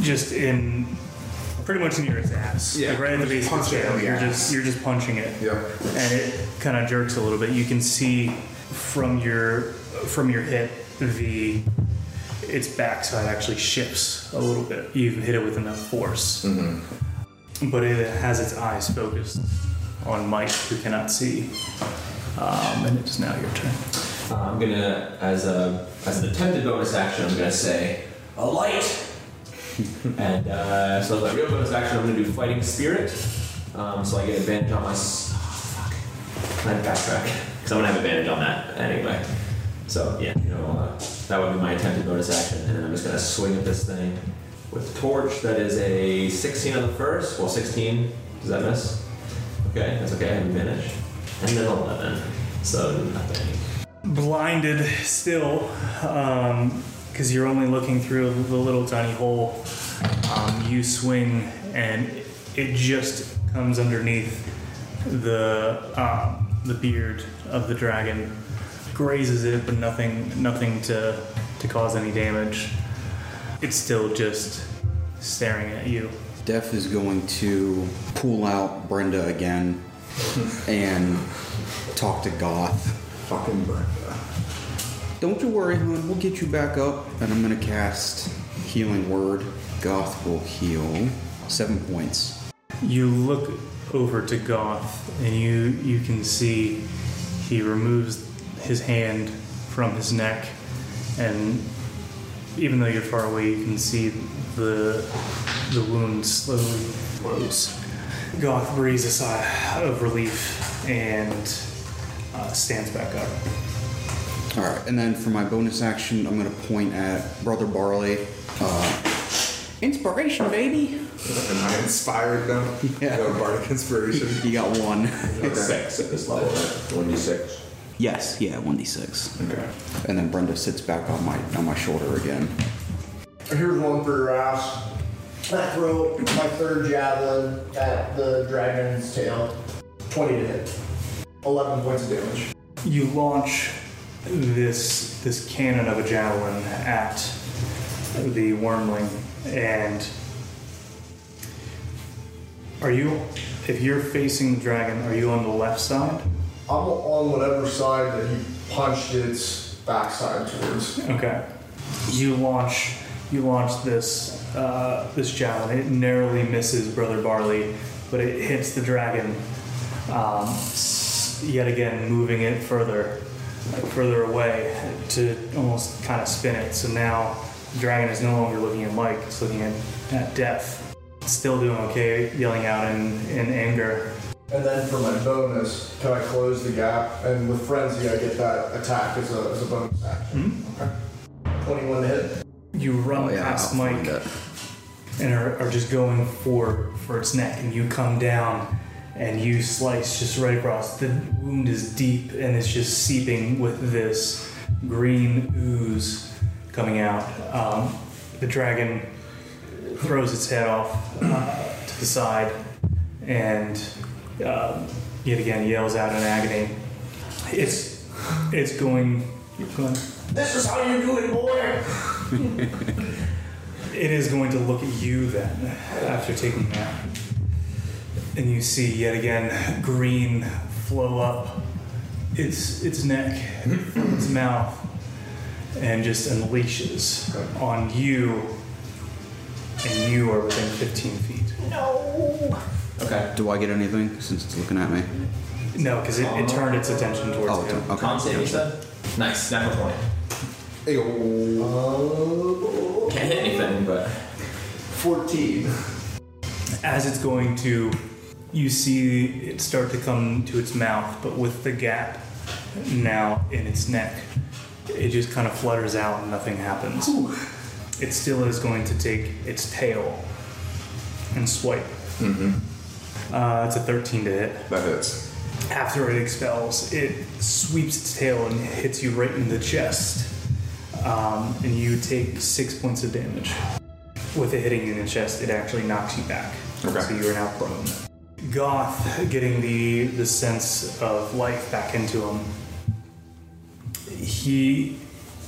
[SPEAKER 1] just in pretty much near its ass.
[SPEAKER 3] Yeah,
[SPEAKER 1] Like right at the base of its
[SPEAKER 3] punch it in
[SPEAKER 1] tail. You're just you're just punching it.
[SPEAKER 3] Yep.
[SPEAKER 1] And it kind of jerks a little bit. You can see from your from your hit the its backside actually shifts a little bit. You've hit it with enough force. Mm-hmm. But it has its eyes focused on Mike, who cannot see. Um, and it's now your turn.
[SPEAKER 2] Uh, I'm gonna, as a as an attempted bonus action, I'm gonna say a light. and uh, so as my real bonus action, I'm gonna do fighting spirit. Um, so I get advantage on my. s- Oh, fuck. Can I backtrack? Because I'm gonna have advantage on that anyway. So yeah, you know uh, that would be my attempted bonus action, and then I'm just gonna swing at this thing with torch. That is a 16 on the first. Well, 16. Does that miss? Okay, that's okay. I haven't finished. And then 11. So nothing.
[SPEAKER 1] blinded still because you're only looking through the little tiny hole um, you swing and it just comes underneath the um, the beard of the dragon grazes it but nothing nothing to to cause any damage it's still just staring at you
[SPEAKER 4] Def is going to pull out Brenda again and talk to Goth.
[SPEAKER 3] Fucking Brenda.
[SPEAKER 4] Don't you worry, hon. We'll get you back up. And I'm going to cast Healing Word. Goth will heal seven points.
[SPEAKER 1] You look over to Goth, and you you can see he removes his hand from his neck, and even though you're far away, you can see the the wound slowly close. Goth breathes a sigh of relief and uh, stands back up.
[SPEAKER 4] All right, and then for my bonus action, I'm going to point at Brother Barley. Uh, inspiration, baby.
[SPEAKER 3] Am I inspired now?
[SPEAKER 4] Yeah.
[SPEAKER 3] Got a bardic inspiration.
[SPEAKER 4] You got one.
[SPEAKER 2] Six at this level, right? One d six.
[SPEAKER 4] yes, yeah, one d six.
[SPEAKER 3] Okay.
[SPEAKER 4] And then Brenda sits back on my on my shoulder again.
[SPEAKER 5] Here's one for your ass. I throw my third javelin at the dragon's tail. 20 to hit. 11 points of damage.
[SPEAKER 1] You launch this this cannon of a javelin at the wyrmling, and are you? If you're facing the dragon, are you on the left side?
[SPEAKER 5] I'm on whatever side that he punched its backside towards.
[SPEAKER 1] Okay. You launch. You launch this uh, this javelin. It narrowly misses Brother Barley, but it hits the dragon. Um, yet again, moving it further, like further away to almost kind of spin it. So now the dragon is no longer looking at Mike; it's looking at, at Def. Still doing okay, yelling out in, in anger.
[SPEAKER 5] And then for my bonus, can I close the gap? And with Frenzy, I get that attack as a, as a bonus action. Okay. 21 to hit.
[SPEAKER 1] You run past
[SPEAKER 4] I'll
[SPEAKER 1] Mike. and are, are just going for for its neck and you come down and you slice just right across the wound is deep and it's just seeping with this green ooze coming out um, the dragon throws its head off uh, to the side and um, yet again yells out in agony it's it's going you're going
[SPEAKER 5] This is how you do it, boy!
[SPEAKER 1] It is going to look at you then after taking that. And you see yet again green flow up its its neck its mouth and just unleashes on you and you are within 15 feet.
[SPEAKER 2] Okay.
[SPEAKER 4] Do I get anything since it's looking at me?
[SPEAKER 1] No, because it, it turned its attention towards
[SPEAKER 4] Oh,
[SPEAKER 1] you.
[SPEAKER 4] it's- okay.
[SPEAKER 2] Con save, you said? Nice. Natural 20.
[SPEAKER 3] Ayo.
[SPEAKER 2] Can't hit anything, but.
[SPEAKER 5] 14.
[SPEAKER 1] As it's going to, you see it start to come to its mouth, but with the gap now in its neck, it just kind of flutters out and nothing happens. it still is going to take its tail and swipe. Mm-hmm. Uh, it's a 13 to hit.
[SPEAKER 3] That hits.
[SPEAKER 1] After it expels, it sweeps its tail and hits you right in the chest. Um, and you take six points of damage. With it hitting you in the chest, it actually knocks you back.
[SPEAKER 3] Okay.
[SPEAKER 1] So you are now prone. Goth getting the, the sense of life back into him. He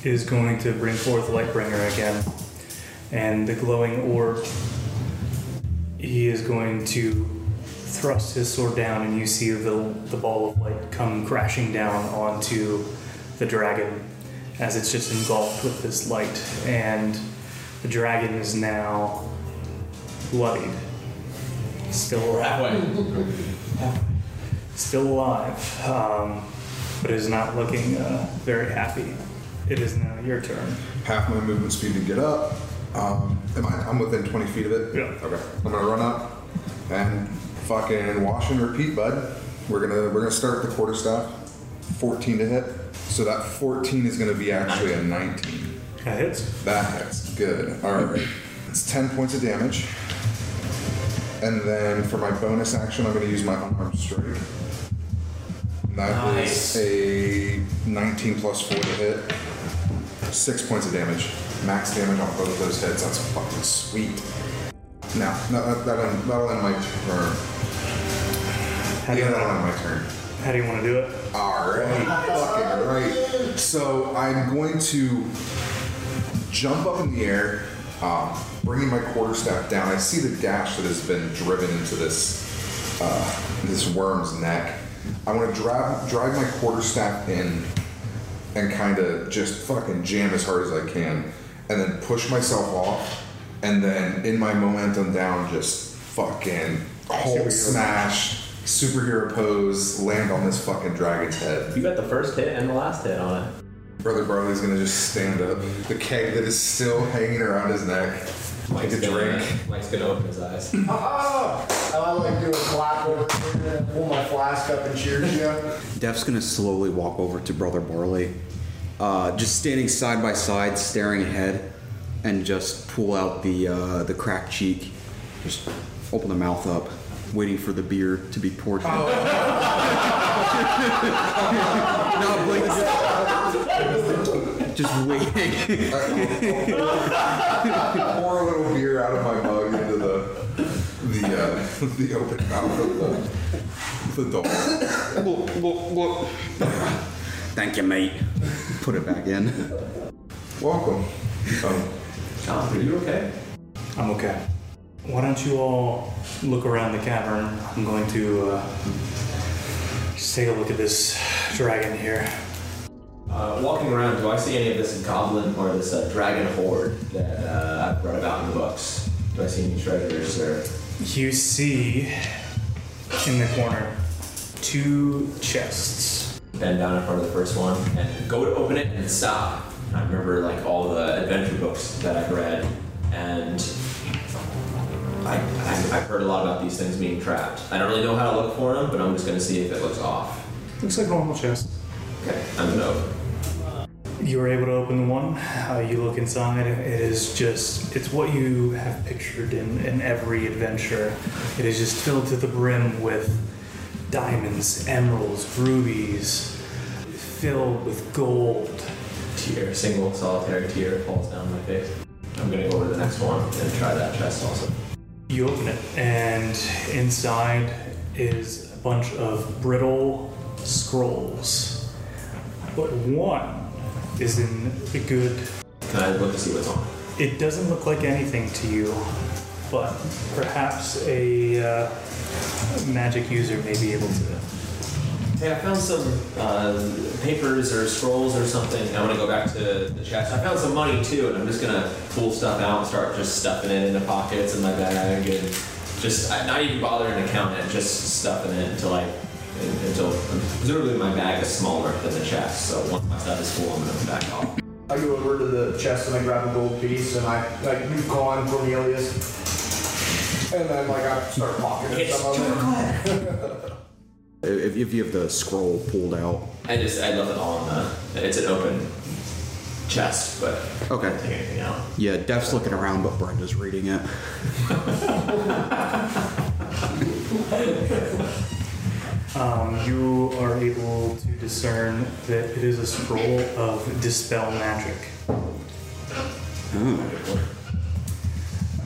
[SPEAKER 1] is going to bring forth Lightbringer again. And the glowing orb, he is going to thrust his sword down, and you see the, the ball of light come crashing down onto the dragon as it's just engulfed with this light. And the dragon is now bloodied. Still alive. Still alive, um, but is not looking uh, very happy. It is now your turn.
[SPEAKER 3] Half my movement speed to get up. Um, am I? I'm within 20 feet of it.
[SPEAKER 1] Yeah.
[SPEAKER 3] Okay. I'm gonna run up and fucking wash and repeat, bud. We're gonna we're gonna start with the quarterstaff. 14 to hit. So that 14 is gonna be actually a 19.
[SPEAKER 1] That hits.
[SPEAKER 3] That hits. Good. All right. It's 10 points of damage. And then for my bonus action, I'm going to use my unarmed strike. And That is
[SPEAKER 2] Nice.
[SPEAKER 3] a 19 plus 4 to hit. Six points of damage. Max damage on both of those hits. That's fucking sweet. That, that'll, end, that'll end my turn.
[SPEAKER 1] How do,
[SPEAKER 3] Yeah,
[SPEAKER 1] you
[SPEAKER 3] that'll end my turn.
[SPEAKER 1] how do you want to do it?
[SPEAKER 3] Alright, fucking right. So I'm going to jump up in the air, um, bringing my quarterstaff down. I see the gash that has been driven into this uh, this worm's neck. I want to drive drive my quarterstaff in and kind of just fucking jam as hard as I can, and then push myself off, and then in my momentum down, just fucking Hulk smash, superhero pose, land on this fucking dragon's head.
[SPEAKER 2] You got the first hit and the last hit on it.
[SPEAKER 3] Brother Barley's gonna just stand up. The keg that is still hanging around his neck. Like
[SPEAKER 2] Mike's
[SPEAKER 3] a
[SPEAKER 2] gonna,
[SPEAKER 3] drink.
[SPEAKER 2] Mike's gonna open his eyes.
[SPEAKER 5] Ah! I like do a clap over here and pull my flask up and cheers you.
[SPEAKER 4] Def's gonna slowly walk over to Brother Barley, uh, just standing side by side, staring ahead, and just pull out the uh, the cracked cheek, just open the mouth up, waiting for the beer to be poured. no, Blake, just, just waiting.
[SPEAKER 3] Pour a little beer out of my mug into the the uh, the open mouth of the, the dog.
[SPEAKER 4] Thank you, mate. Put it back in.
[SPEAKER 3] Welcome. Um,
[SPEAKER 2] John, are you okay?
[SPEAKER 1] I'm okay. Why don't you all look around the cavern? I'm going to uh, just take a look at this dragon here.
[SPEAKER 2] Uh, walking around, do I see any of this goblin or this uh, dragon horde that uh, I've read about in the books? Do I see any treasures or?
[SPEAKER 1] You see in the corner two chests.
[SPEAKER 2] bend down in front of the first one and go to open it and stop. I remember like all the adventure books that I've read, and I, I, I've heard a lot about these things being trapped. I don't really know how to look for them, but I'm just gonna see if it looks off.
[SPEAKER 1] Looks like normal chest.
[SPEAKER 2] Okay, I'm gonna open.
[SPEAKER 1] You were able to open the one. Uh, you look inside. It is just, it's what you have pictured in, in every adventure. It is just filled to the brim with diamonds, emeralds, rubies, filled with gold.
[SPEAKER 2] Tear, single solitary tear falls down my face. I'm gonna go over to the next one and try that chest also.
[SPEAKER 1] You open it, and inside is a bunch of brittle scrolls. But one is in a good
[SPEAKER 2] Can I look to see what's on? it?
[SPEAKER 1] It doesn't look like anything to you, but perhaps a uh, magic user may be able to.
[SPEAKER 2] Hey, I found some uh, papers or scrolls or something. I'm gonna go back to the chest. I found some money too, and I'm just gonna pull stuff out and start just stuffing it into pockets in my bag and just I, not even bothering to count it, just stuffing it until I until presumably my bag is smaller than the chest. So once my stuff is full, I'm gonna back off.
[SPEAKER 5] I go over to the chest and I grab a gold piece and I like you call on Cornelius. And then like I start pocketing
[SPEAKER 2] It's
[SPEAKER 5] some of it.
[SPEAKER 4] If, if you have the scroll pulled out,
[SPEAKER 2] I just I left it all in the. It's an open chest, but
[SPEAKER 4] Okay.
[SPEAKER 2] don't take anything out.
[SPEAKER 4] Yeah, Def's looking around, but Brenda's reading it.
[SPEAKER 1] Um, you are able to discern that it is a scroll of dispel magic.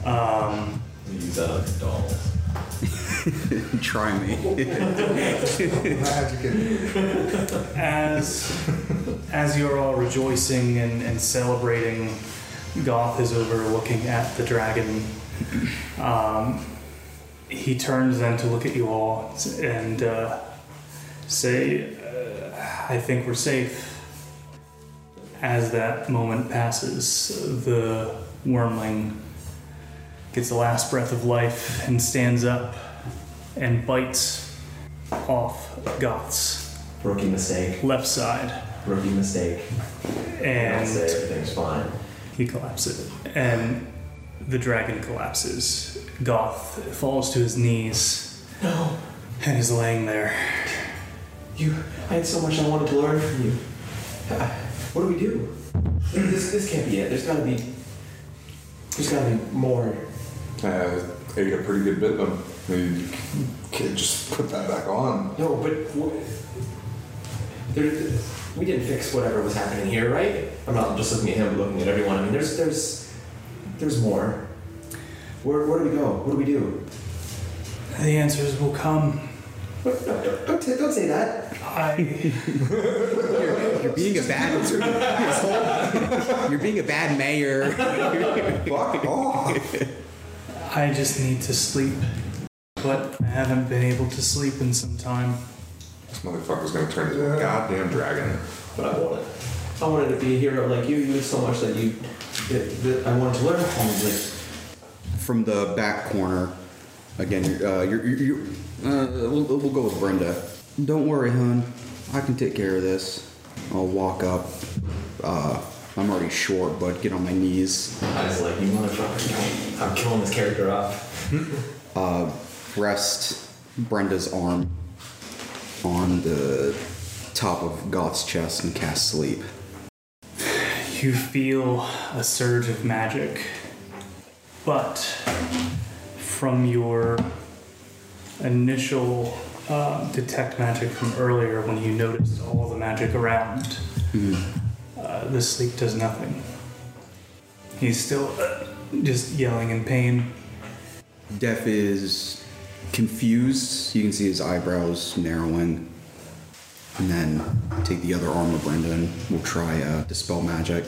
[SPEAKER 1] Um,
[SPEAKER 2] We use that on dolls.
[SPEAKER 4] Try me.
[SPEAKER 1] As as you're all rejoicing and, and celebrating, Goth is over looking at the dragon. Um, he turns then to look at you all and uh, say, uh, "I think we're safe." As that moment passes, the wyrmling gets the last breath of life and stands up and bites off Goth's
[SPEAKER 2] Rookie mistake.
[SPEAKER 1] left side,
[SPEAKER 2] Rookie mistake.
[SPEAKER 1] and
[SPEAKER 2] everything's fine.
[SPEAKER 1] he collapses. And the dragon collapses. Goth falls to his knees
[SPEAKER 2] No,
[SPEAKER 1] and is laying there.
[SPEAKER 2] you. I had so much I wanted to learn from you. Uh, What do we do? This, this can't be it. There's gotta be. There's gotta be more.
[SPEAKER 3] Uh, ate a pretty good bit of them. You can't just put that back on.
[SPEAKER 2] No, but wh- there, we didn't fix whatever was happening here, right? I'm not just looking at him, but looking at everyone. I mean, there's, there's, there's more. Where, where do we go? What do we do?
[SPEAKER 1] The answers will come.
[SPEAKER 2] What? No, don't, don't, t- don't say that.
[SPEAKER 1] I
[SPEAKER 4] You're being a bad. You're being a bad mayor.
[SPEAKER 3] Fuck off!
[SPEAKER 1] I just need to sleep. But I haven't been able to sleep in some time.
[SPEAKER 3] This motherfucker's gonna turn into a goddamn dragon.
[SPEAKER 2] But I want it. I wanted to be a hero like you. You did so much that you, that, that I wanted to learn from. you.
[SPEAKER 4] From the back corner, again, you're, uh, you're, you're, you're uh, we'll, we'll go with Brenda. Don't worry, hon. I can take care of this. I'll walk up. Uh, I'm already short, but get on my knees.
[SPEAKER 2] I was like, you motherfucker, I'm killing this character off.
[SPEAKER 4] Uh, rest Brenda's arm on the top of Goth's chest and cast sleep.
[SPEAKER 1] You feel a surge of magic, but from your initial uh, detect magic from earlier when you noticed all the magic around, uh, the sleep does nothing. He's still uh, just yelling in pain.
[SPEAKER 4] Def is confused. You can see his eyebrows narrowing. And then take the other arm of Brenda and we'll try uh, Dispel Magic.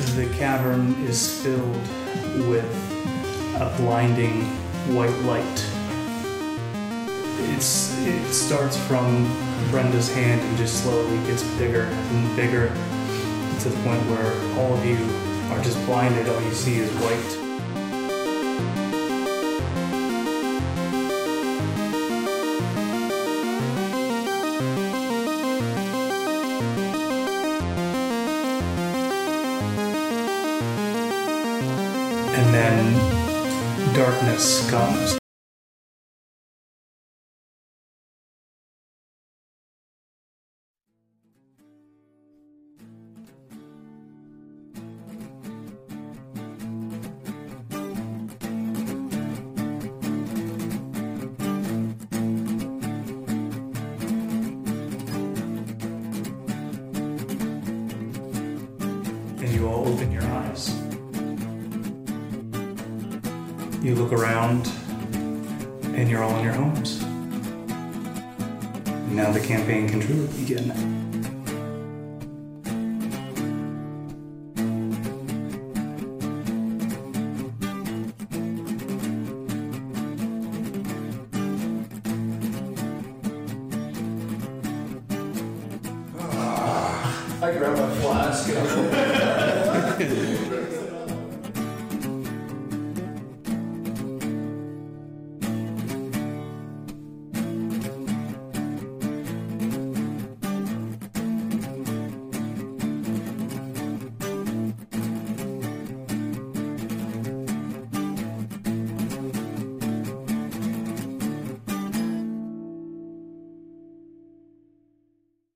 [SPEAKER 1] The cavern is filled with a blinding white light. It's, it starts from Brenda's hand and just slowly gets bigger and bigger to the point where all of you are just blinded. All you see is white.